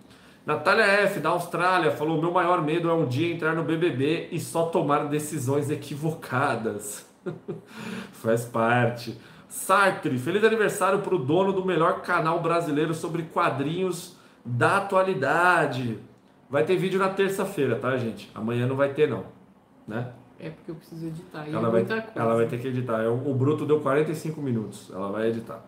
Natália F, da Austrália, falou: Meu maior medo é um dia entrar no BBB e só tomar decisões equivocadas. Faz parte. Sartre, feliz aniversário para o dono do melhor canal brasileiro sobre quadrinhos da atualidade. Vai ter vídeo na terça-feira, tá, gente? Amanhã não vai ter, não. Né? É porque eu preciso editar. E Ela é vai, muita coisa. ela vai ter que editar. É, O Bruto deu 45 minutos. Ela vai editar.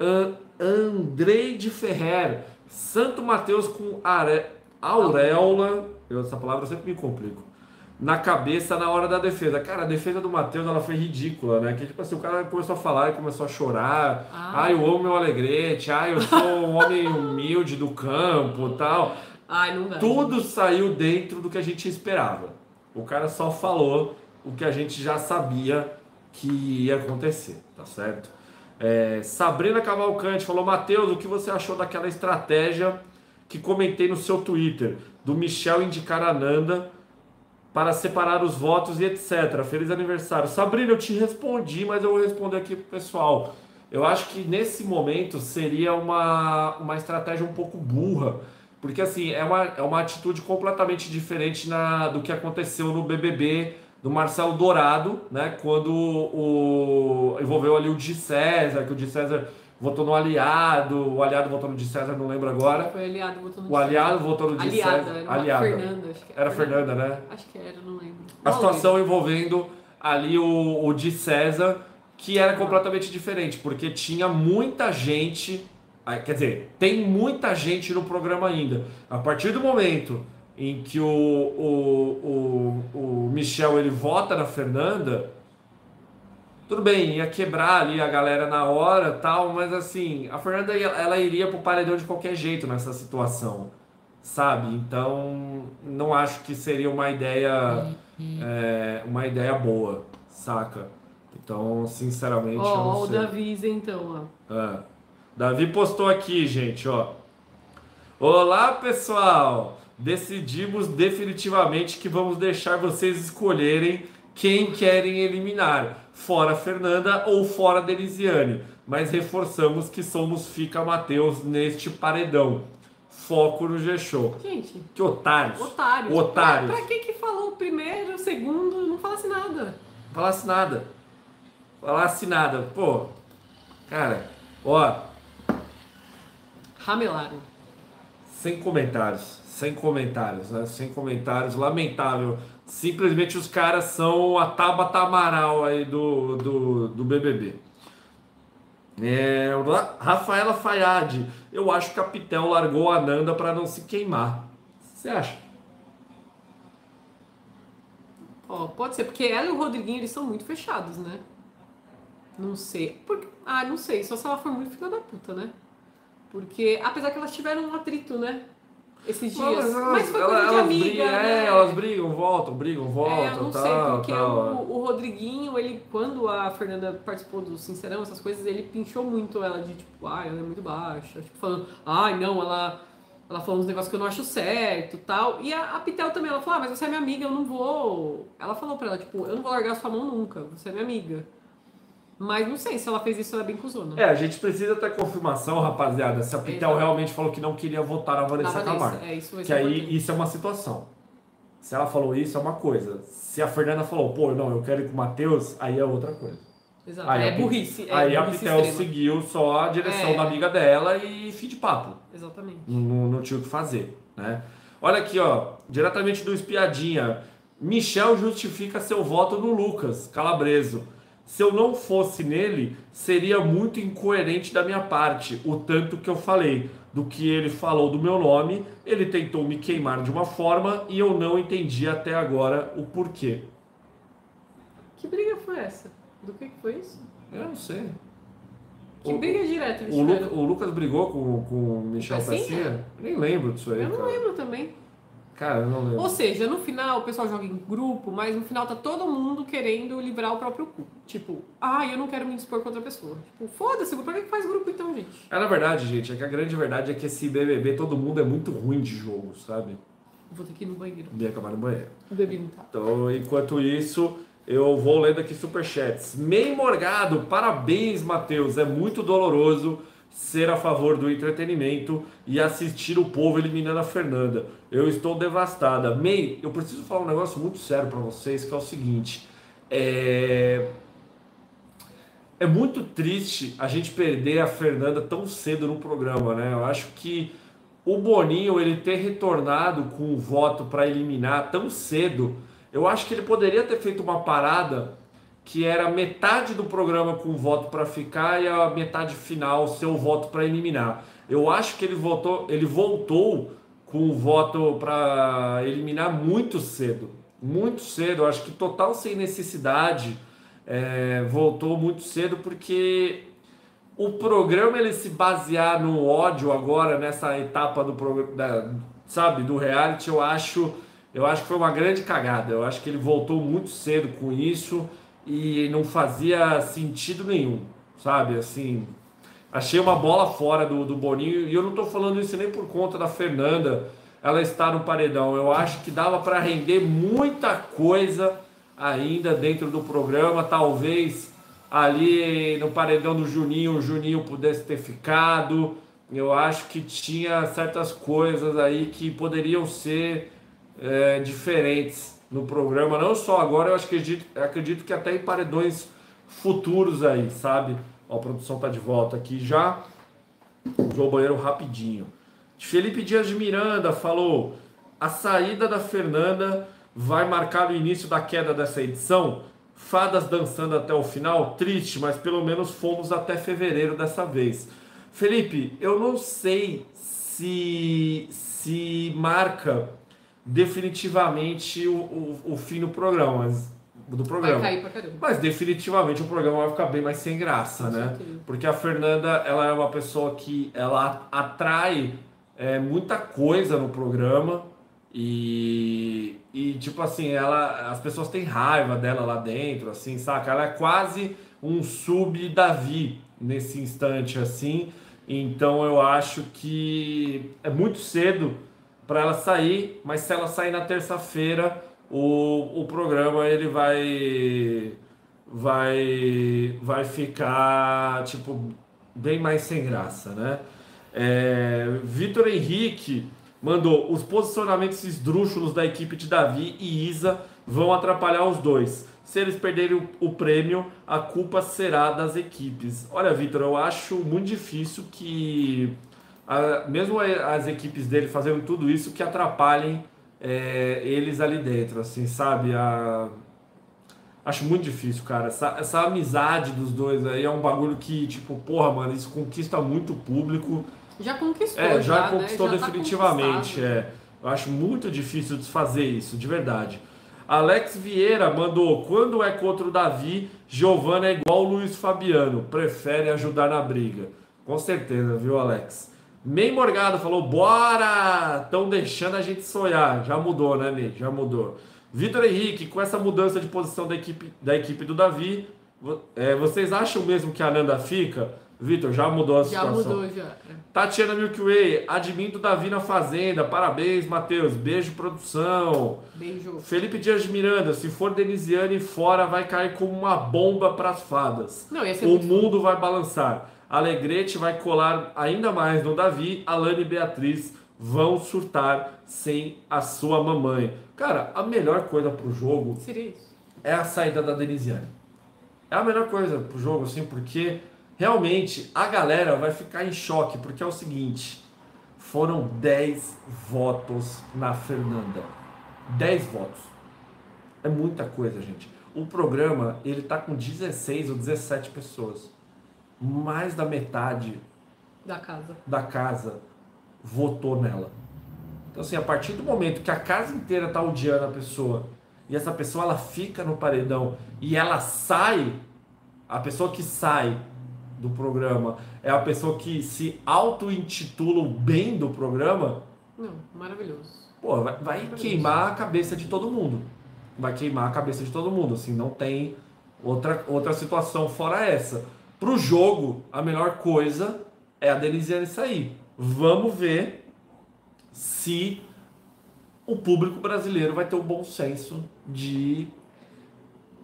An- Andrei de Ferrer. Santo Mateus com are, auréola. Eu, essa palavra eu sempre me complico. Na cabeça na hora da defesa. Cara, a defesa do Matheus ela foi ridícula, né? Que tipo assim, o cara começou a falar e começou a chorar. Ah. Ah, eu amo meu alegrete. Ah, eu sou um homem humilde do campo tal. Ai, não dá. Tudo saiu dentro do que a gente esperava. O cara só falou o que a gente já sabia que ia acontecer, tá certo? É, Sabrina Cavalcante falou: Matheus, o que você achou daquela estratégia que comentei no seu Twitter, do Michel indicar a Nanda para separar os votos e etc. Feliz aniversário. Sabrina, eu te respondi, mas eu vou responder aqui pro pessoal. Eu acho que nesse momento seria uma, uma estratégia um pouco burra, porque assim, é uma, é uma atitude completamente diferente na, do que aconteceu no BBB do Marcelo Dourado, né? Quando o, envolveu ali o Di César, que o Di César votou no aliado, o aliado votou no Di César, não lembro agora. Foi aliado votou no O aliado votou no Di Aliada, César. era Aliada. Fernanda, acho que Era Fernanda, né? Acho que era, não lembro. A Não situação envolvendo ali o, o de César, que era completamente diferente, porque tinha muita gente, ah, quer dizer, tem muita gente no programa ainda. A partir do momento em que o, o, o, o Michel ele vota na Fernanda, tudo bem, ia quebrar ali a galera na hora tal, mas assim, a Fernanda ela iria pro paredão de qualquer jeito nessa situação, sabe? Então, não acho que seria uma ideia é, uma ideia boa, saca? Então, sinceramente, eu Ó, não ó, o sei. Davi então, ó. É. Davi postou aqui, gente, ó. Olá, pessoal! Decidimos definitivamente que vamos deixar vocês escolherem quem querem eliminar, fora Fernanda ou fora Denisiane. Mas reforçamos que somos Fica Mateus neste paredão. Foco no G-Show. Gente, Que otários. otários. Otários. Pra, pra que que falou o primeiro, o segundo, não falasse nada? Falasse nada. Falasse nada. Pô, cara, ó, Ramelaram. sem comentários. Sem comentários, né? Sem comentários. Lamentável. Simplesmente os caras são a Tabata Amaral aí do, do, do BBB. É, Rafaela Fayad. Eu acho que a Pitel largou a Nanda para não se queimar. Você acha? Ó, pode ser, porque ela e o Rodriguinho, eles são muito fechados, né? Não sei. Por... Ah, não sei. Só se ela for muito filha da puta, né? Porque, apesar que elas tiveram um atrito, né? Esses dias. mas Mas, foi coisa de elas amiga, brigam, né? é, elas brigam, voltam, brigam, voltam, É, eu não tal, sei, porque tal. o, o Rodriguinho, ele, quando a Fernanda participou do Sincerão, essas coisas, ele pinchou muito ela de tipo, ai, ela é muito baixa, tipo, falando, ai, não, ela, ela falou uns negócios que eu não acho certo tal. E a, a Pitel também, ela falou, ah, mas você é minha amiga, eu não vou. Ela falou pra ela, tipo, eu não vou largar sua mão nunca, você é minha amiga. Mas não sei se ela fez isso, ela é bem cuzona. É, a gente precisa ter confirmação, rapaziada, se a Pitel Exato. realmente falou que não queria votar na Vanessa Camargo. É, isso Que aí importante. isso é uma situação. Se ela falou isso, é uma coisa. Se a Fernanda falou, pô, não, eu quero ir com o Matheus, aí é outra coisa. Exato. Aí é a burrice. É aí a burrice Pitel extrema. seguiu só a direção É. da amiga dela e fim de papo. Exatamente. Não, não tinha o que fazer, né? Olha aqui, ó, diretamente do Espiadinha. Michel justifica seu voto no Lucas Calabreso. Se eu não fosse nele, seria muito incoerente da minha parte o tanto que eu falei. Do que ele falou do meu nome, ele tentou me queimar de uma forma e eu não entendi até agora o porquê. Que briga foi essa? Do que, foi isso? Eu não sei. Que O- briga direta eles O, Lu- o Lucas brigou com, com o Michel Pecinha? Pecinha? Nem lembro disso aí, Eu não cara. lembro também. Cara, eu não lembro. Ou seja, no final o pessoal joga em grupo, mas no final tá todo mundo querendo livrar o próprio cu. Tipo, ah, eu não quero me dispor com outra pessoa. Tipo, foda-se, pra que faz grupo então, gente? É, na verdade, gente, é que a grande verdade é que esse BBB todo mundo é muito ruim de jogo, sabe? Vou ter que ir no banheiro. De acabar no banheiro. O bebê não tá. Então, enquanto isso, eu vou lendo aqui superchats. Mei Morgado, parabéns, Matheus. É muito doloroso ser a favor do entretenimento e assistir o povo eliminando a Fernanda. Eu estou devastada. Mei, eu preciso falar um negócio muito sério pra vocês, que é o seguinte. É... É muito triste a gente perder a Fernanda tão cedo no programa, né? Eu acho que o Boninho ele ter retornado com o voto para eliminar tão cedo, eu acho que ele poderia ter feito uma parada que era metade do programa com voto para ficar e a metade final seu voto para eliminar. Eu acho que ele votou, ele voltou com o voto para eliminar muito cedo, muito cedo. Eu acho que total sem necessidade é, voltou muito cedo porque o programa ele se basear no ódio agora nessa etapa do programa, sabe, do reality, eu acho, eu acho que foi uma grande cagada. Eu acho que ele voltou muito cedo com isso e não fazia sentido nenhum, sabe? Assim, achei uma bola fora do, do Boninho e eu não tô falando isso nem por conta da Fernanda. ela estar no paredão. Eu acho que dava para render muita coisa ainda dentro do programa. Talvez ali no paredão do Juninho, o Juninho pudesse ter ficado. Eu acho que tinha certas coisas aí que poderiam ser é, diferentes no programa, não só agora, eu acredito, acredito que até em paredões futuros aí, sabe? Ó, a produção tá de volta aqui já. Vou ao banheiro rapidinho. Felipe Dias de Miranda falou: a saída da Fernanda vai marcar o início da queda dessa edição. Fadas dançando até o final, triste, mas pelo menos fomos até fevereiro dessa vez. Felipe, eu não sei se se marca definitivamente o, o, o fim do programa, mas, do programa. Vai cair pra caramba. Mas definitivamente o programa vai ficar bem mais sem graça, né? Porque a Fernanda, ela é uma pessoa que ela atrai é, muita coisa no programa e, e tipo assim, ela, as pessoas têm raiva dela lá dentro, assim, saca? Ela é quase um sub Davi nesse instante, assim. Então eu acho que é muito cedo para ela sair, mas se ela sair na terça-feira, o, o programa ele vai vai vai ficar tipo bem mais sem graça, né? É, Vitor Henrique mandou os posicionamentos esdrúxulos da equipe de Davi e Isa vão atrapalhar os dois. Se eles perderem o, o prêmio, a culpa será das equipes. Olha, Vitor, eu acho muito difícil que a- mesmo as equipes dele fazendo tudo isso que atrapalhem é, eles ali dentro, assim, sabe? A- Acho muito difícil, cara. Essa, essa amizade dos dois aí é um bagulho que, tipo, porra, mano, isso conquista muito público. Já conquistou, É, já né? conquistou Já tá definitivamente. conquistado. é. Eu acho muito difícil desfazer isso, de verdade. Alex Vieira mandou: quando é contra o Davi, Giovanna é igual o Luiz Fabiano, prefere ajudar na briga. Com certeza, viu, Alex? Mei Morgado falou: bora! Estão deixando a gente sonhar. Já mudou, né, Mei? Já mudou. Vitor Henrique, com essa mudança de posição da equipe, da equipe do Davi, é, vocês acham mesmo que a Nanda fica? Vitor, já mudou a Já situação. mudou, já. É. Tatiana Milky Way, admin do Davi na Fazenda. Parabéns, Matheus. Beijo, produção. Beijo. Felipe Dias de Miranda, se for Denisiane fora, vai cair como uma bomba pras fadas. Não, O mundo vai balançar. Alegrete vai colar ainda mais no Davi. Alane e Beatriz vão surtar sem a sua mamãe. Cara, a melhor coisa pro jogo é a saída da Denisiane. É a melhor coisa pro jogo, assim, porque realmente a galera vai ficar em choque, porque é o seguinte: foram 10 votos na Fernanda. 10 votos. É muita coisa, gente. O programa, ele tá com 16 ou 17 pessoas. Mais da metade Da casa. da casa votou nela. Então, assim, a partir do momento que a casa inteira tá odiando a pessoa e essa pessoa ela fica no paredão e ela sai, a pessoa que sai do programa é a pessoa que se auto-intitula o bem do programa, Não, maravilhoso. pô, vai, vai queimar a cabeça de todo mundo. Vai queimar a cabeça de todo mundo. Assim, não tem outra, outra situação fora essa. Pro jogo, a melhor coisa é a Denisiane sair. Vamos ver se o público brasileiro vai ter o bom senso de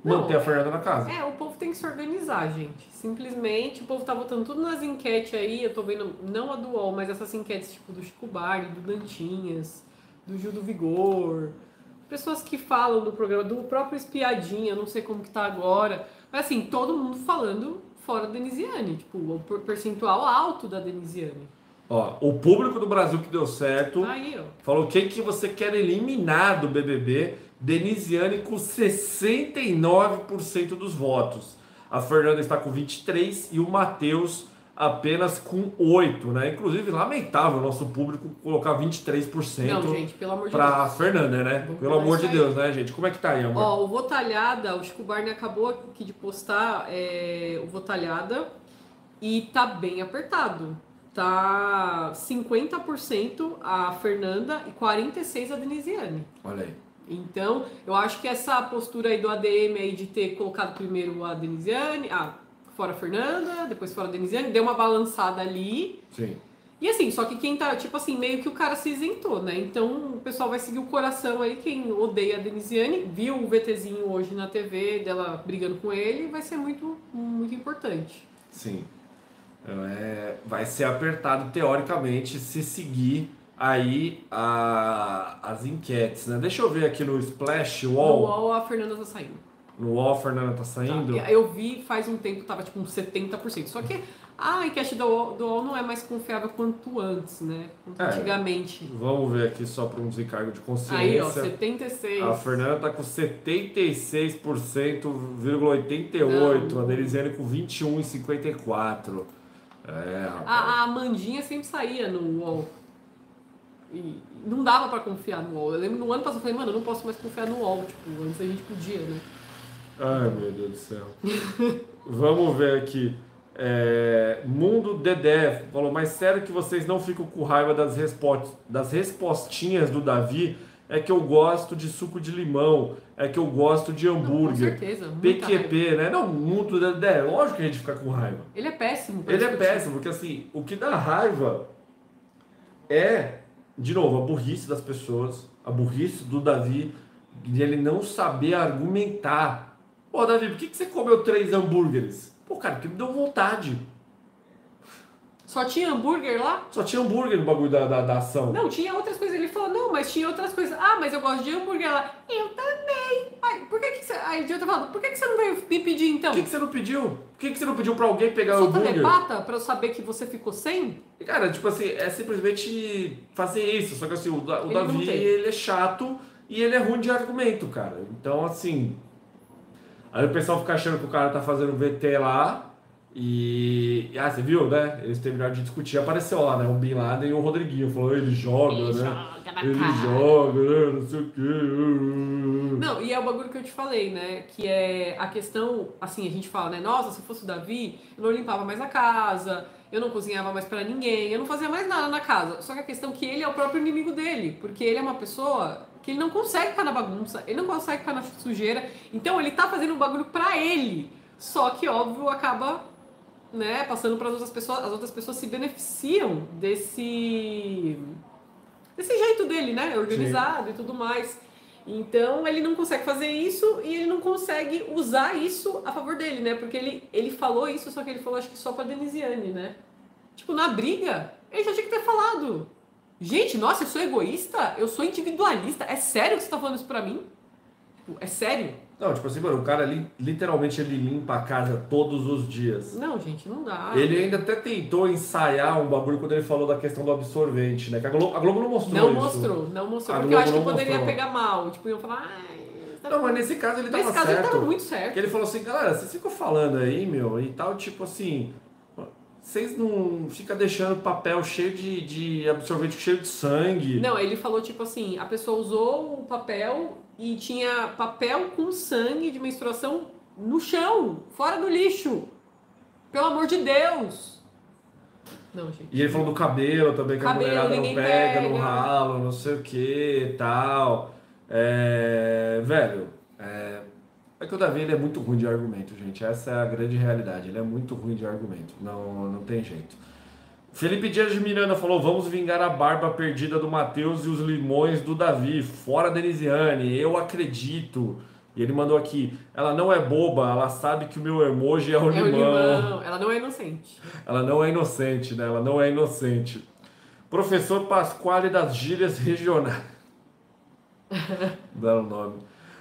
Não, manter a Fernanda na casa. É, o povo tem que se organizar, gente. Simplesmente, o povo tá votando tudo nas enquetes aí. Eu tô vendo, não a do UOL, mas essas enquetes tipo do Chico Barney, do Dantinhas, do Gil do Vigor. Pessoas que falam do programa, do próprio Espiadinha, não sei como que tá agora. Mas assim, todo mundo falando fora da Denisiane. Tipo, o per- percentual alto da Denisiane. Ó, o público do Brasil que deu certo aí, ó. falou quem que você quer eliminar do BBB. Denisiane com 69% dos votos. A Fernanda está com 23 e o Matheus apenas com 8, né? Inclusive, lamentável o nosso público colocar 23% Não, gente, pelo amor de pra Deus. Fernanda, né? Vamos Pelo amor de isso aí. Deus, né, gente? Como é que tá aí, amor? Ó, o Votalhada, o Chico Barney acabou aqui de postar é, o Votalhada e tá bem apertado. Tá 50% a Fernanda e 46% a Denisiane. Olha aí. Então, eu acho que essa postura aí do ADM aí de ter colocado primeiro a Denisiane, ah, fora a Fernanda, depois fora a Denisiane, deu uma balançada ali. Sim. E assim, só que quem tá, tipo assim, meio que o cara se isentou, né? Então o pessoal vai seguir o coração aí. Quem odeia a Denisiane, viu o VTzinho hoje na TV dela brigando com ele, vai ser muito, muito importante. Sim. É, vai ser apertado teoricamente se seguir aí a, as enquetes, né? Deixa eu ver aqui no Splash Wall. No UOL a Fernanda tá saindo. No UOL a Fernanda tá saindo. Tá. Eu vi faz um tempo, tava tipo uns 70%. Só que a enquete do UOL, do UOL não é mais confiável quanto antes, né? Quanto É. antigamente. Vamos ver aqui só para um desencargo de consciência. Aí, ó, 76. A Fernanda tá com 76,88. Não. A Denisiane com 21,54. É, rapaz. A, a Amandinha sempre saía no UOL. E não dava pra confiar no UOL. Eu lembro no ano passado, eu falei, mano, eu não posso mais confiar no UOL. Tipo, antes a gente podia, né? Ai, meu Deus do céu. Vamos ver aqui. É, Mundo Dedé falou, mas sério que vocês não ficam com raiva das, respo- das respostinhas do Davi? É que eu gosto de suco de limão, é que eu gosto de Não, com hambúrguer. certeza. muita raiva. PQP, né? Não, Mundo Dedé, lógico que a gente fica com raiva. Ele é péssimo. Ele é discutir. péssimo, porque assim, o que dá raiva é, de novo, a burrice das pessoas, a burrice do Davi, de ele não saber argumentar. Pô, Davi, por que, que você comeu três hambúrgueres? Pô, cara, porque me deu vontade. Só tinha hambúrguer lá? Só tinha hambúrguer no bagulho da, da, da ação. Não, tinha outras coisas. Ele falou, não, mas tinha outras coisas. Ah, mas eu gosto de hambúrguer lá. Eu também. Ai, por que que você... A idiota falando, por que que você não veio me pedir então? Por que, que você não pediu? Por que, que você não pediu pra alguém pegar o Só hambúrguer? telepata pra eu saber que você ficou sem? Cara, tipo assim, é simplesmente fazer isso. Só que assim, o, o Ele Davi, ele é chato e ele é ruim de argumento, cara. Então, assim. Aí o pessoal fica achando que o cara tá fazendo VT lá. E. Ah, você viu, né? Eles terminaram de discutir. Apareceu lá, né? O Bin Laden e o Rodriguinho. Falou, ele joga, Ele né? joga na Ele cara. joga, né? Não sei o quê. Não, e é o bagulho que eu te falei, né? Que é a questão, assim, a gente fala, né? Nossa, se fosse o Davi, eu não limpava mais a casa, eu não cozinhava mais pra ninguém, eu não fazia mais nada na casa. Só que a questão é que ele é o próprio inimigo dele, porque ele é uma pessoa que ele não consegue ficar na bagunça, ele não consegue ficar na sujeira, então ele tá fazendo um bagulho pra ele. Só que, óbvio, acaba, né, passando para outras pessoas, as outras pessoas se beneficiam desse desse jeito dele, né? Organizado e tudo mais. Então ele não consegue fazer isso e ele não consegue usar isso a favor dele, né? Porque ele, ele falou isso, só que ele falou acho que só pra Denisiane, né? Tipo, na briga, ele já tinha que ter falado. Gente, nossa, eu sou egoísta? Eu sou individualista? É sério que você tá falando isso pra mim? Tipo, é sério? Não, tipo assim, mano, o cara li- literalmente ele limpa a casa todos os dias. Não, gente, não dá. Ele ainda até tentou ensaiar um bagulho quando ele falou da questão do absorvente, né? Que a Globo, a Globo não mostrou Não isso. mostrou, não mostrou. A porque eu Globo acho que poderia mostrou. pegar mal. Tipo, iam falar, tá Não, bom." mas nesse caso ele tava Nesse caso certo. ele tava muito certo. Porque ele falou assim, galera, vocês ficam falando aí, meu, e tal, tipo assim, vocês não ficam deixando papel cheio de, de absorvente cheio de sangue. Não, ele falou tipo assim, a pessoa usou o papel e tinha papel com sangue de menstruação no chão, fora do lixo. Pelo amor de Deus. Não, gente. E ele falou do cabelo também, que a Cabelo, mulherada não ninguém pega, não pega. rala, não sei o que tal. É, velho, é, é que o Davi ele é muito ruim de argumento, gente. Essa é a grande realidade. Ele é muito ruim de argumento. Não, não tem jeito. Felipe Dias de Miranda falou: vamos vingar a barba perdida do Matheus e os limões do Davi. Fora Denisiane, eu acredito. E ele mandou aqui: ela não é boba, ela sabe que o meu emoji é o É o limão. limão. Ela não é inocente. Ela não é inocente, né? Ela não é inocente. Professor Pasquale das gírias regionais. Dá o nome.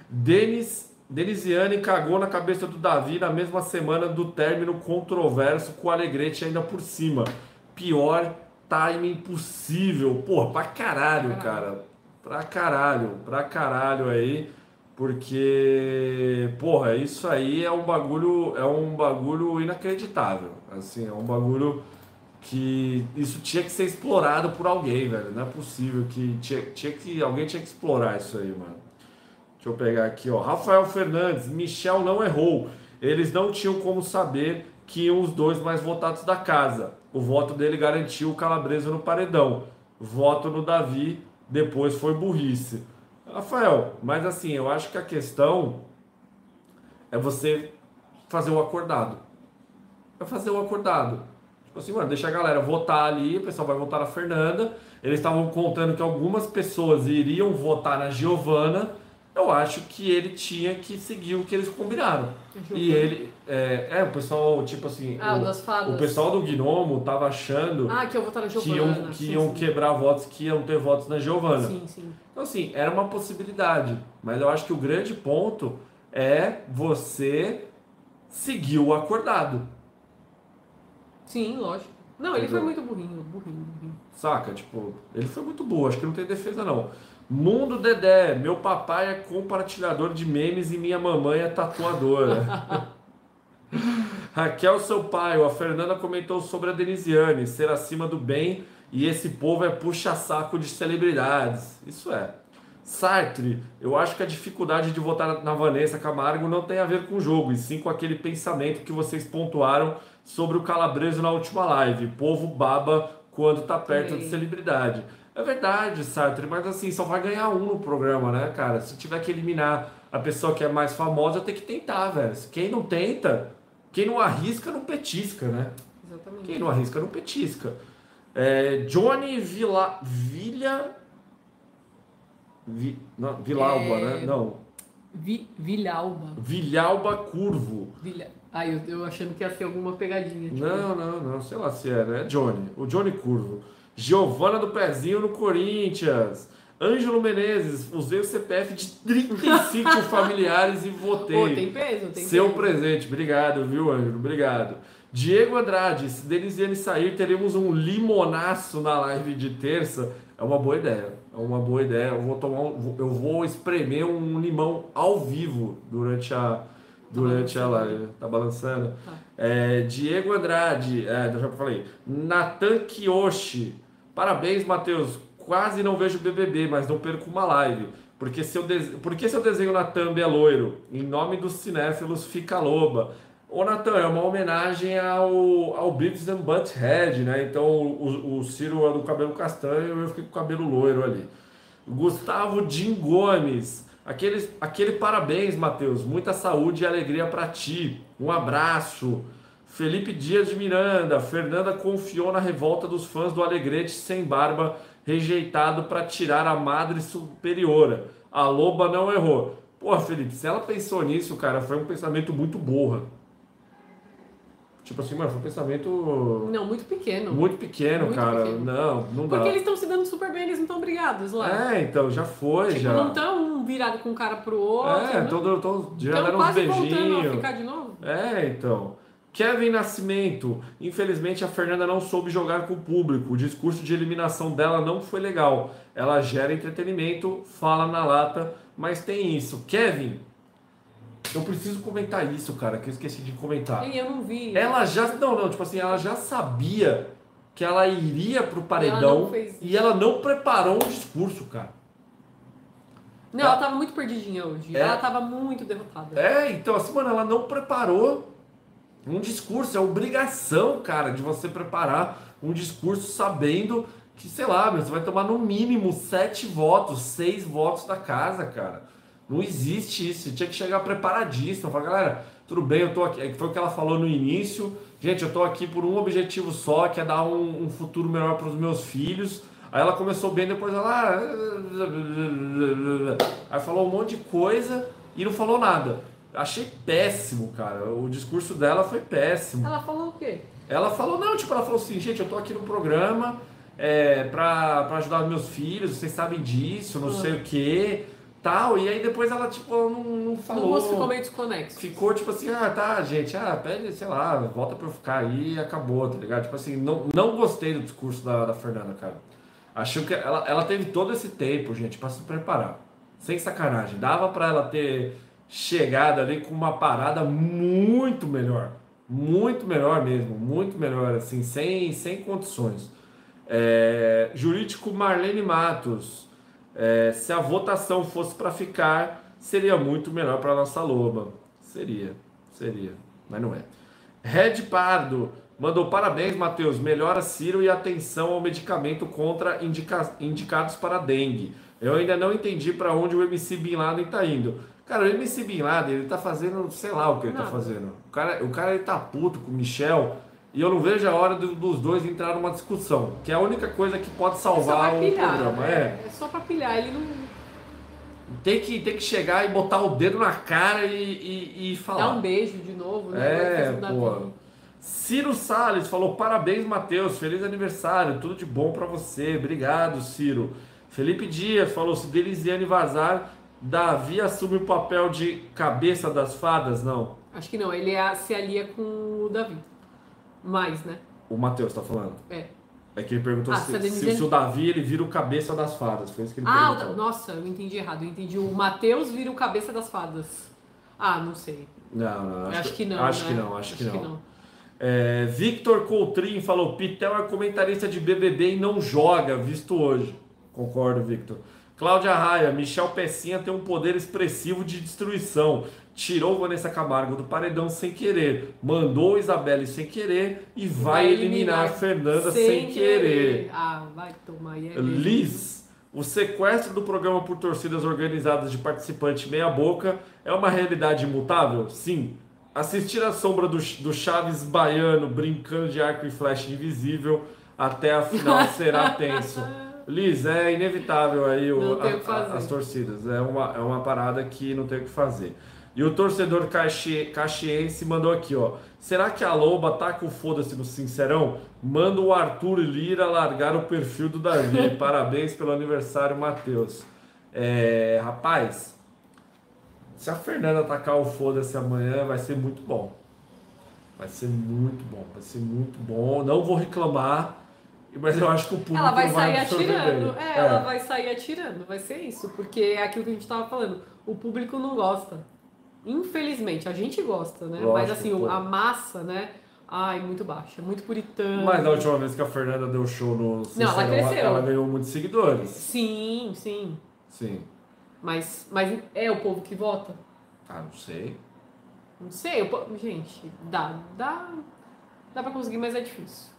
Denis, Denisiane cagou na cabeça do Davi na mesma semana do término controverso com o Alegrete ainda por cima. Pior timing possível. Porra, pra caralho, cara. Pra caralho, pra caralho aí. Porque, porra, isso aí é um bagulho, é um bagulho inacreditável. Assim, é um bagulho que isso tinha que ser explorado por alguém, velho. Não é possível que tinha, tinha que alguém tinha que explorar isso aí, mano. Deixa eu pegar aqui, ó. Rafael Fernandes, Michel não errou. Eles não tinham como saber que iam os dois mais votados da casa. O voto dele garantiu o Calabresa no paredão. Voto no Davi, depois foi burrice. Rafael, mas assim, eu acho que a questão é você fazer o acordado. É fazer o acordado. Tipo assim, mano, deixa a galera votar ali, o pessoal vai votar na Fernanda. Eles estavam contando que algumas pessoas iriam votar na Giovana. Eu acho que ele tinha que seguir o que eles combinaram. E ele. É, é, o pessoal, tipo assim. Ah, o, das fadas. o pessoal do Gnomo tava achando Ah, que eu vou estar na que iam, que sim, iam sim. quebrar votos, que iam ter votos na Giovana. Sim, sim. Então, assim, era uma possibilidade. Mas eu acho que o grande ponto é você seguir o acordado. Sim, lógico. Não, ele foi muito burrinho, burrinho, burrinho. Saca? Tipo, ele foi muito bom, acho que não tem defesa não. Mundo Dedé, meu papai é compartilhador de memes e minha mamãe é tatuadora. Raquel, seu pai, a Fernanda comentou sobre a Denisiane ser acima do bem e esse povo é puxa-saco de celebridades. Isso é. Sartre, eu acho que a dificuldade de votar na Vanessa Camargo não tem a ver com o jogo, e sim com aquele pensamento que vocês pontuaram sobre o calabreso na última live. Povo baba quando tá perto de Sim. celebridade. É verdade, Sartre, mas assim, só vai ganhar um no programa, né, cara? Se tiver que eliminar a pessoa que é mais famosa, tem que tentar, velho. Quem não tenta, quem não arrisca, não petisca, né? Exatamente. Quem não arrisca, não petisca. É, Johnny Vila, Vilha. Vi, não, Vilauba, É. né? Não. Vi, Vilhalba. Vilhalba Curvo. Vilha... Ai, eu, eu achando que ia ser alguma pegadinha. tipo, Não, não, não. Sei lá se era. É Johnny. O Johnny Curvo. Giovana do Pezinho no Corinthians. Ângelo Menezes. Usei o CPF de 35 familiares e votei. Pô, tem peso, tem Seu peso. presente, obrigado, viu, Ângelo? Obrigado. Diego Andrade, se Denisiane sair, teremos um limonaço na live de terça. É uma boa ideia. É uma boa ideia. Eu vou tomar um, eu vou espremer um limão ao vivo durante a durante a balançando. live. Tá balançando? Tá. É, Diego Andrade, é, já falei. Natan Kiyoshi. Parabéns, Matheus. Quase não vejo BBB, mas não perco uma live. Porque seu, des... Porque seu desenho na thumb é loiro? Em nome dos cinéfilos, fica loba. Ô, Natan, é uma homenagem ao, ao Beavis and Butthead, né? Então, o, o Ciro é do cabelo castanho e eu fiquei com o cabelo loiro ali. Gustavo Jim Gomes. Aquele, aquele parabéns, Matheus. Muita saúde e alegria pra ti. Um abraço. Felipe Dias de Miranda. Fernanda confiou na revolta dos fãs do Alegrete sem barba, rejeitado para tirar a madre superiora. A loba não errou. Pô, Felipe, se ela pensou nisso, cara, foi um pensamento muito borra. Tipo assim, mano, foi um pensamento Não, muito pequeno. muito pequeno, Muito cara. pequeno. Não, não dá. Porque eles estão se dando super bem, eles não estão brigados lá. É, então, já foi, tipo, já. não estão um virado com um cara pro outro. É, não. tô, tô, já Tão deram uns beijinhos. ficar de novo. É, então. Kevin Nascimento. Infelizmente a Fernanda não soube jogar com o público. O discurso de eliminação dela não foi legal. Ela gera entretenimento, fala na lata, mas tem isso. Kevin, eu preciso comentar isso, cara, que eu esqueci de comentar. E eu não vi. Ela já. Não, não, tipo assim, ela já sabia que ela iria pro ela paredão fez e ela não preparou um discurso, cara. Não, ela tava muito perdidinha hoje. É. Ela tava muito derrotada. É, então assim, mano, ela não preparou um discurso. É obrigação, cara, de você preparar um discurso sabendo que, sei lá, você vai tomar no mínimo sete votos, seis votos da casa, cara. Não existe isso. Você tinha que chegar preparadíssimo. Falar, galera, tudo bem, eu tô aqui. É Foi o que ela falou no início. Gente, eu tô aqui por um objetivo só, que é dar um, um futuro melhor para os meus filhos. Aí ela começou bem, depois ela. Aí falou um monte de coisa e não falou nada. Achei péssimo, cara. O discurso dela foi péssimo. Ela falou o quê? Ela falou, não, tipo, ela falou assim, gente, eu tô aqui no programa é, pra, pra ajudar meus filhos, vocês sabem disso, não Ah. sei o que, tal. E aí depois ela, tipo, não, não falou. O rosto ficou meio desconexo. Ficou tipo assim, ah, tá, gente, ah, pede, sei lá, volta pra eu ficar aí e acabou, tá ligado? Tipo assim, não, não gostei do discurso da, da Fernanda, cara. Acho que ela, ela teve todo esse tempo, gente, pra se preparar. Sem sacanagem. Dava pra ela ter chegado ali com uma parada muito melhor. Muito melhor mesmo, muito melhor, assim, sem, sem condições. É, jurídico Marlene Matos. É, se a votação fosse para ficar, seria muito melhor para nossa loba. Seria, seria, mas não é. Red Pardo mandou parabéns, Matheus. Melhora Ciro e atenção ao medicamento contra indica- indicados para dengue. Eu ainda não entendi para onde o MC Bin Laden tá indo. Cara, o MC Bin Laden, ele tá fazendo, sei lá o que ele tá Nada. fazendo. O cara, o cara ele tá puto com o Michel E eu não vejo a hora do- dos dois entrar numa discussão, que é a única coisa que pode É salvar o pilhar. programa. É. É, é só pra pilhar. Ele não Tem que, tem que chegar e botar o dedo na cara e, e, e falar. dá um beijo de novo, né? É, pô. Ciro Salles falou: parabéns, Matheus, feliz aniversário, tudo de bom pra você. Obrigado, Ciro. Felipe Dias falou: se Delisiane vazar, Davi assume o papel de cabeça das fadas? Não. Acho que não, ele é- se alia com o Davi. Mais, né? O Matheus tá falando. É. É que ele perguntou Ah, se, tá se- se o Davi ele vira o cabeça das fadas. Foi isso que ele Ah, perguntou. o- nossa, eu entendi errado. Eu entendi o Matheus vira o cabeça das fadas. Ah, não sei. Não, não, Acho, acho, que não. Acho né? que não, acho, que, não. É, Victor Coutrin falou: Pitel é comentarista de BBB e não joga, visto hoje. Concordo, Victor. Cláudia Raia, Michel Pecinha tem um poder expressivo de destruição. Tirou Vanessa Camargo do paredão sem querer, mandou Isabelle sem querer e vai, eliminar, Fernanda sem, querer. Ah, vai tomar. é. Liz, o sequestro do programa por torcidas organizadas de participante meia boca é uma realidade imutável? Sim. Assistir a sombra do, do Chaves baiano brincando de arco e flecha invisível até a final será tenso. Liz, é inevitável aí o- a- as torcidas. É uma, é uma parada que não tem o que fazer. E o torcedor caxi- caxiense mandou aqui, ó. Será que a Loba tá com foda-se no Sincerão? Manda o Arthur Lira largar o perfil do Davi. Parabéns pelo aniversário, Matheus. É, rapaz, se a Fernanda atacar o foda-se amanhã, vai ser muito bom. Vai ser muito bom, vai ser muito bom. Não vou reclamar, mas eu acho que o público Ela vai não sair atirando. bem. É, ela vai sair atirando. Vai ser isso. Porque é aquilo que a gente tava falando. O público não gosta. Infelizmente, a gente gosta, né? Mas Lógico, assim, o- pô. a massa, né? Ai, muito baixa. Muito puritana. Mas da última vez que a Fernanda deu show no Sincerão, ela cresceu. ela ganhou muitos seguidores. Sim, sim. Sim. Mas, mas é o povo que vota? Ah, não sei. Não sei. Povo... Gente, dá. Dá. Dá pra conseguir, mas é difícil.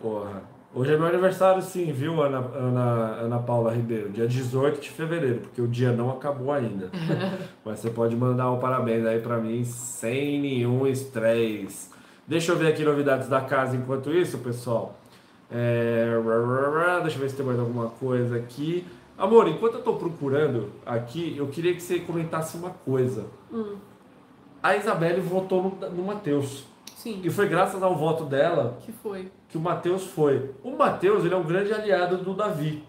Porra. Hoje é meu aniversário sim, viu, Ana, Ana, Ana Paula Ribeiro? Dia 18 de fevereiro, porque o dia não acabou ainda. Mas você pode mandar um parabéns aí pra mim sem nenhum estresse. Deixa eu ver aqui novidades da casa enquanto isso, pessoal. É, Deixa eu ver se tem mais alguma coisa aqui. Amor, enquanto eu tô procurando aqui, eu queria que você comentasse uma coisa. Hum, A Isabelle votou no, no Matheus. Sim. E foi graças ao voto dela Que foi? que o Matheus foi. O Matheus, ele é um grande aliado do Davi.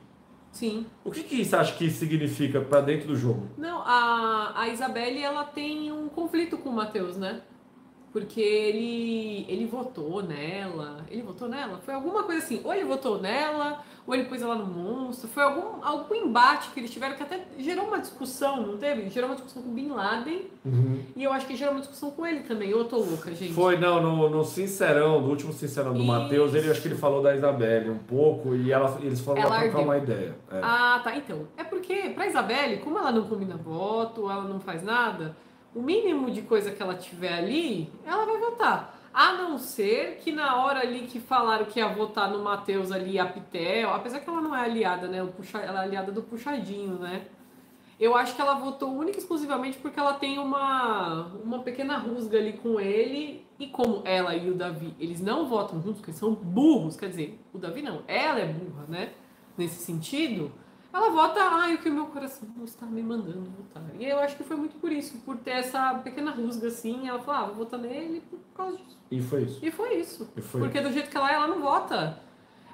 Sim. O que, que você acha que isso significa pra dentro do jogo? Não, a, a Isabelle, ela tem um conflito com o Matheus, né? Porque ele, ele votou nela. Ele votou nela? Foi alguma coisa assim. Ou ele votou nela, ou ele pôs ela no monstro. Foi algum, algum embate que eles tiveram que até gerou uma discussão, não teve? Gerou uma discussão com o Bin Laden. E eu acho que gerou uma discussão com ele também. Eu tô louca, gente. Foi, não, no, no Sincerão, no último Sincerão do. Matheus, ele acho que ele falou da Isabelle um pouco e ela, eles foram Ela lá trocar uma ideia. É. Ah, tá. Então, é porque pra Isabelle, como ela não combina voto, ela não faz nada, o mínimo de coisa que ela tiver ali, ela vai votar. A não ser que na hora ali que falaram que ia votar no Matheus ali, a Pitel, apesar que ela não é aliada, né? Puxa, ela é aliada do puxadinho, né? Eu acho que ela votou única e exclusivamente porque ela tem uma, uma pequena rusga ali com ele. E como ela e o Davi, eles não votam juntos, porque são burros, quer dizer, o Davi não, ela é burra, né? Nesse sentido, ela vota, ai, o que o meu coração está me mandando votar. E eu acho que foi muito por isso, por ter essa pequena rusga assim. Ela falou, ah, vou votar nele por causa disso. E foi isso. E foi isso. E foi. Porque do jeito que ela é, ela não vota.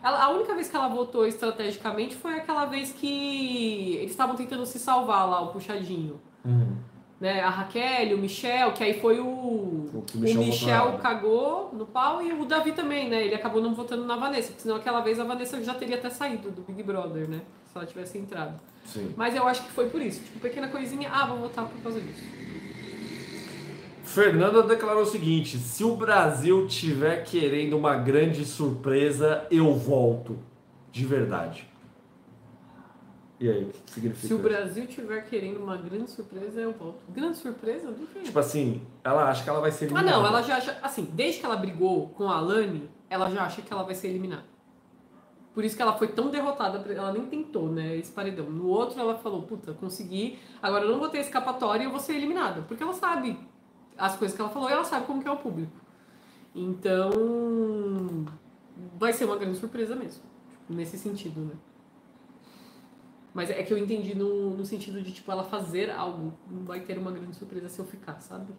Ela- a única vez que ela votou estrategicamente foi aquela vez que eles estavam tentando se salvar lá, o puxadinho. Uhum. Né? A Raquel, o Michel, que aí foi o. O O o Michel Michel, votou nela. cagou no pau e o Davi também, né? Ele acabou não votando na Vanessa, porque senão aquela vez a Vanessa já teria até saído do Big Brother, né? Se ela tivesse entrado. Sim. Mas eu acho que foi por isso. Tipo, pequena coisinha, ah, vou votar por causa disso. Fernanda declarou o seguinte: se o Brasil tiver querendo uma grande surpresa, eu volto. De verdade. E aí, o que significa Se o? Brasil tiver querendo uma grande surpresa, eu volto. Grande surpresa? Do que? Tipo assim, ela acha que ela vai ser Ah, eliminada. não, ela já acha. Assim, desde que ela brigou com a Alane, ela já acha que ela vai ser eliminada. Por isso que ela foi tão derrotada, ela nem tentou, né, esse paredão. No outro ela falou, puta, consegui, agora eu não vou ter escapatória e eu vou ser eliminada. Porque ela sabe as coisas que ela falou e ela sabe como que é o público. Então, vai ser uma grande surpresa mesmo, nesse sentido, né? Mas é que eu entendi no, no sentido de, tipo, ela fazer algo. Não vai ter uma grande surpresa se eu ficar, sabe?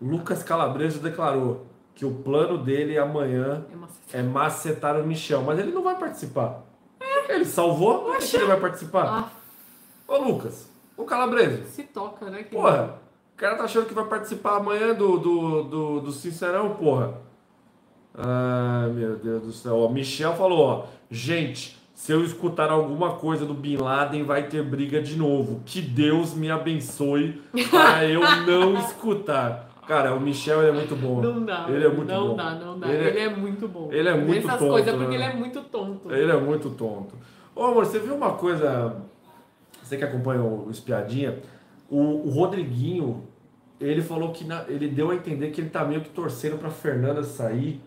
Lucas Calabreso declarou que o plano dele amanhã É macetar. é macetar o Michel, mas ele não vai participar. Ele salvou, por que que ele vai participar? Ah, Ô Lucas, o Calabreso, se toca, né? porra, o cara tá achando que vai participar amanhã do, do, do, do Sincerão, porra. Ai, meu Deus do céu. Ó, Michel falou, ó, gente, se eu escutar alguma coisa do Bin Laden, vai ter briga de novo. Que Deus me abençoe para eu não escutar. Cara, o Michel ele é muito bom. Não dá. Ele é muito não bom. dá, não dá. Ele Ele é- é, muito bom. ele é muito Essas tonto, coisas porque né? ele é muito tonto. Ele é muito tonto. Ô amor, você viu uma coisa? Você que acompanha o Espiadinha, o, o Rodriguinho, ele falou que na- ele deu a entender que ele tá meio que torcendo pra Fernanda sair.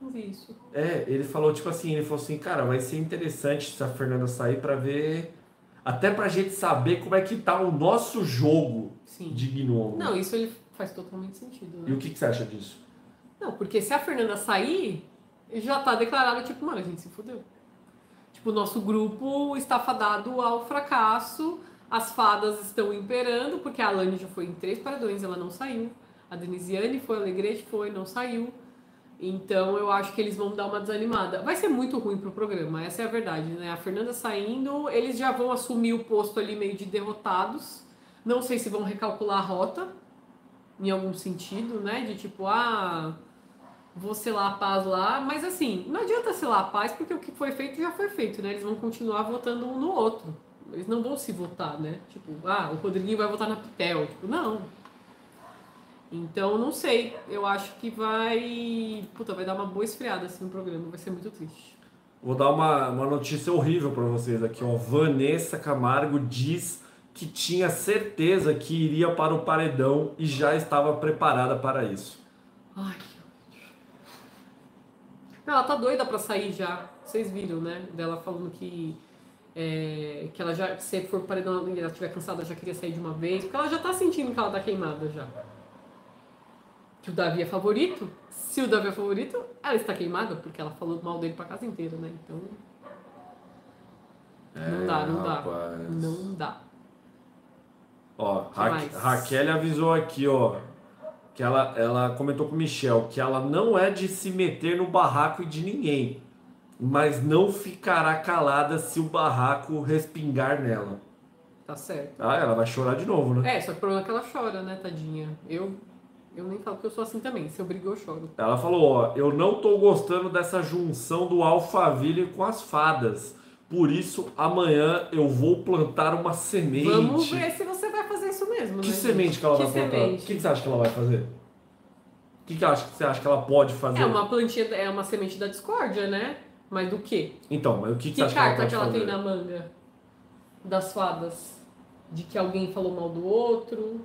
Não vi isso. É, ele falou tipo assim, ele falou assim, cara, vai ser interessante se a Fernanda sair pra ver. Até pra gente saber como é que tá o nosso jogo Sim. de gnomo. Não, isso ele faz totalmente sentido, E né? o que, que você acha disso? Não, porque se a Fernanda sair, já tá declarado, tipo, mano, a gente se fudeu. Tipo, o nosso grupo está fadado ao fracasso, as fadas estão imperando, porque a Alane já foi em três paredões, ela não saiu. A Denisiane foi, a Alegrete foi, não saiu. Então eu acho que eles vão dar uma desanimada. Vai ser muito ruim pro programa, essa é a verdade, né? A Fernanda saindo, eles já vão assumir o posto ali meio de derrotados. Não sei se vão recalcular a rota, em algum sentido, né? De tipo, ah, vou selar a paz lá. Mas assim, não adianta selar a paz, porque o que foi feito já foi feito, né? Eles vão continuar votando um no outro. Eles não vão se votar, né? Tipo, ah, o Rodriguinho vai votar na Pitel. Tipo, não. Então, não sei. Eu acho que vai. Puta, vai dar uma boa esfriada assim no programa. Vai ser muito triste. Vou dar uma, uma notícia horrível pra vocês aqui, ó. Vanessa Camargo diz que tinha certeza que iria para o paredão e já estava preparada para isso. Ai, que ódio. Não, ela tá doida pra sair já. Vocês viram, né? Dela falando que. é, que ela já, se for paredão e ela estiver cansada, já queria sair de uma vez. Porque ela já tá sentindo que ela tá queimada já. Que o Davi é favorito. Se o Davi é favorito, ela está queimada, porque ela falou mal dele pra casa inteira, né? Então. Não dá, não dá. rapaz. Não dá. Ó, Ra mais? Raquel avisou aqui, ó, que ela, ela comentou com o Michel que ela não é de se meter no barraco de ninguém, mas não ficará calada se o barraco respingar nela. Tá certo. Ah, ela vai chorar de novo, né? É, só que o problema é que ela chora, né, tadinha? Eu. Eu nem falo que eu sou assim também. Se eu brigo, eu choro. Ela falou, ó, eu não tô gostando dessa junção do Alphaville com as fadas. Por isso, amanhã eu vou plantar uma semente. Vamos ver se você vai fazer isso mesmo, Que né? semente gente? que ela que vai plantar? O que, que você acha que ela vai fazer? O que, que você acha que ela pode fazer? É uma plantinha, é uma semente da discórdia, né? Mas do quê? Então, mas o que, que, Que, você acha que ela carta que ela tem na manga? Das fadas? De que alguém falou mal do outro?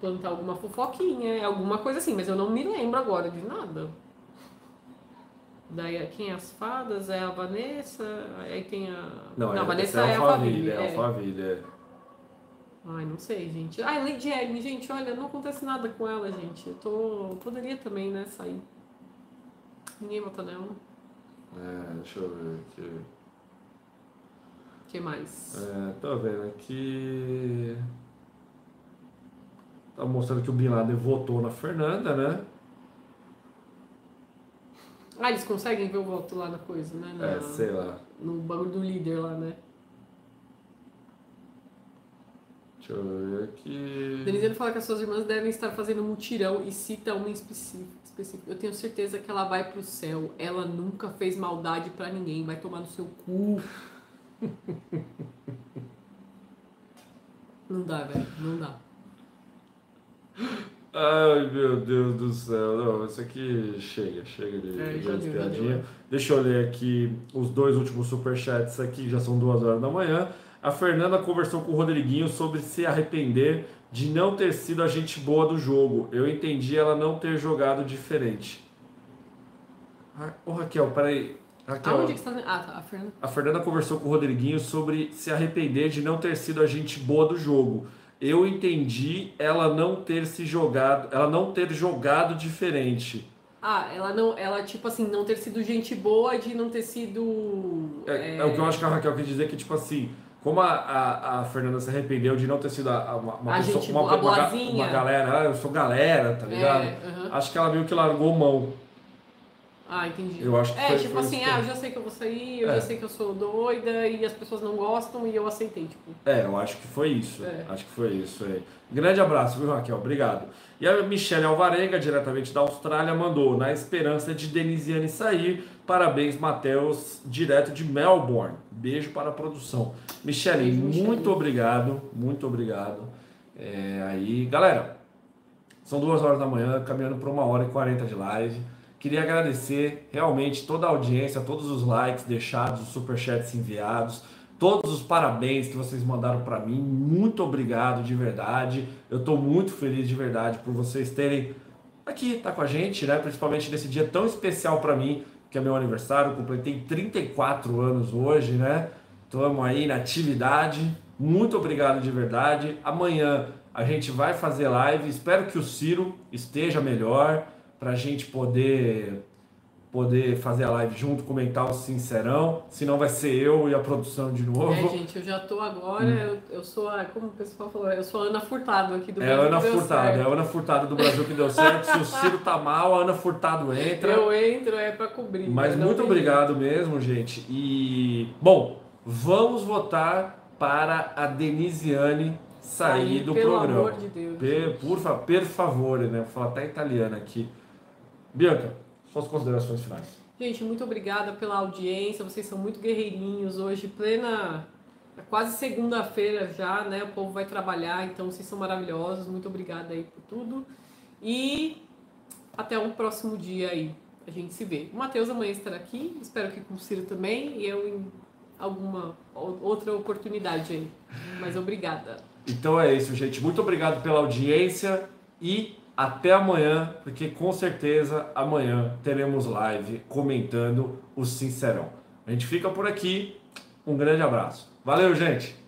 Plantar alguma fofoquinha, alguma coisa assim, mas eu não me lembro agora de nada. Daí quem é as fadas? É a Vanessa, aí tem a. Não, a é, Vanessa essa é a Alphaville, Alphaville. é é. Alphaville, é. Ai, não sei, gente. Ai, Lady Ellen, gente, olha, não acontece nada com ela, gente. Eu tô. Poderia também, né, sair. Ninguém vota nela. É, deixa eu ver aqui. O que mais? É, tô vendo aqui. Tá mostrando que o Bin Laden votou na Fernanda, né? Ah, eles conseguem ver o voto lá na coisa, né? Na- É, sei lá. No bagulho do líder lá, né? Deixa eu ver aqui. Denisiane fala que as suas irmãs devem estar fazendo mutirão e cita uma específico. Eu tenho certeza que ela vai pro céu. Ela nunca fez maldade pra ninguém. Vai tomar no seu cu. Não dá, velho. Não dá. Ai, meu Deus do céu. Não, isso aqui chega, chega de, É, de deu, piadinha. deu. Deixa eu ler aqui os dois últimos superchats aqui, já são duas horas da manhã. A Fernanda conversou com o Rodriguinho sobre se arrepender de não ter sido a gente boa do jogo. Eu entendi ela não ter jogado diferente. Ô Raquel, peraí. Raquel, Aonde que você tá... Ah, tá. A Fernanda... a Fernanda conversou com o Rodriguinho sobre se arrepender de não ter sido a gente boa do jogo. Eu entendi ela não ter se jogado, ela não ter jogado diferente. Ah, ela não, ela tipo assim, não ter sido gente boa de não ter sido. É, é... é o que eu acho que a Raquel quer dizer que, tipo assim, como a, a, a, Fernanda se arrependeu de não ter sido a, uma, uma, a pessoa, gente, uma, uma, uma, galera, ah, eu sou galera, tá ligado? É, uhum. Acho que ela meio que largou mão. Ah, entendi. Eu acho que é, foi, tipo foi assim, ah, eu já sei que eu vou sair, eu É. já sei que eu sou doida e as pessoas não gostam e eu aceitei, tipo. É, eu acho que foi isso. É. Acho que foi isso. É. Grande abraço, viu, Raquel? Obrigado. E a Michelle Alvarenga, diretamente da Austrália, mandou: na esperança de Denisiane sair. Parabéns, Matheus, direto de Melbourne. Beijo para a produção. Michelle, Beijo, muito Michele. obrigado. Muito obrigado. É, aí, galera, são duas horas da manhã, caminhando para uma hora e quarenta de live. Queria agradecer realmente toda a audiência, todos os likes deixados, os superchats enviados, todos os parabéns que vocês mandaram para mim. Muito obrigado de verdade. Eu estou muito feliz de verdade por vocês terem aqui, tá com a gente, né? Principalmente nesse dia tão especial para mim, que é meu aniversário. Completei 34 anos hoje, né? Estamos aí na atividade. Muito obrigado de verdade. Amanhã a gente vai fazer live. Espero que o Ciro esteja melhor para a gente poder poder fazer a live junto, comentar o Sincerão. Senão vai ser eu e a produção de novo. É, gente, eu já tô agora, eu, eu sou a, como o pessoal falou, eu sou a Ana Furtado aqui do É a Brasil Ana Furtado, certo. é a Ana Furtado do Brasil que deu certo. Se o Ciro tá mal, a Ana Furtado entra. Eu entro, é pra cobrir. Mas né? Muito obrigado mesmo, gente. E, bom, vamos votar para a Denisiane sair Aí, do pelo programa. amor de Deus. Por, fa- per favore, né? Vou falar até italiano aqui. Bianca, suas considerações finais. Gente, muito obrigada pela audiência. Vocês são muito guerreirinhos. Hoje, plena. é Quase segunda-feira já, né? O povo vai trabalhar, então vocês são maravilhosos. Muito obrigada aí por tudo. E até um próximo dia aí. A gente se vê. O Matheus amanhã estará aqui. Espero que com o Ciro também. E eu em alguma ou- outra oportunidade aí. Mas obrigada. Então é isso, gente. Muito obrigado pela audiência e até amanhã, porque com certeza amanhã teremos live comentando o Sincerão. A gente fica por aqui. Um grande abraço. Valeu, gente!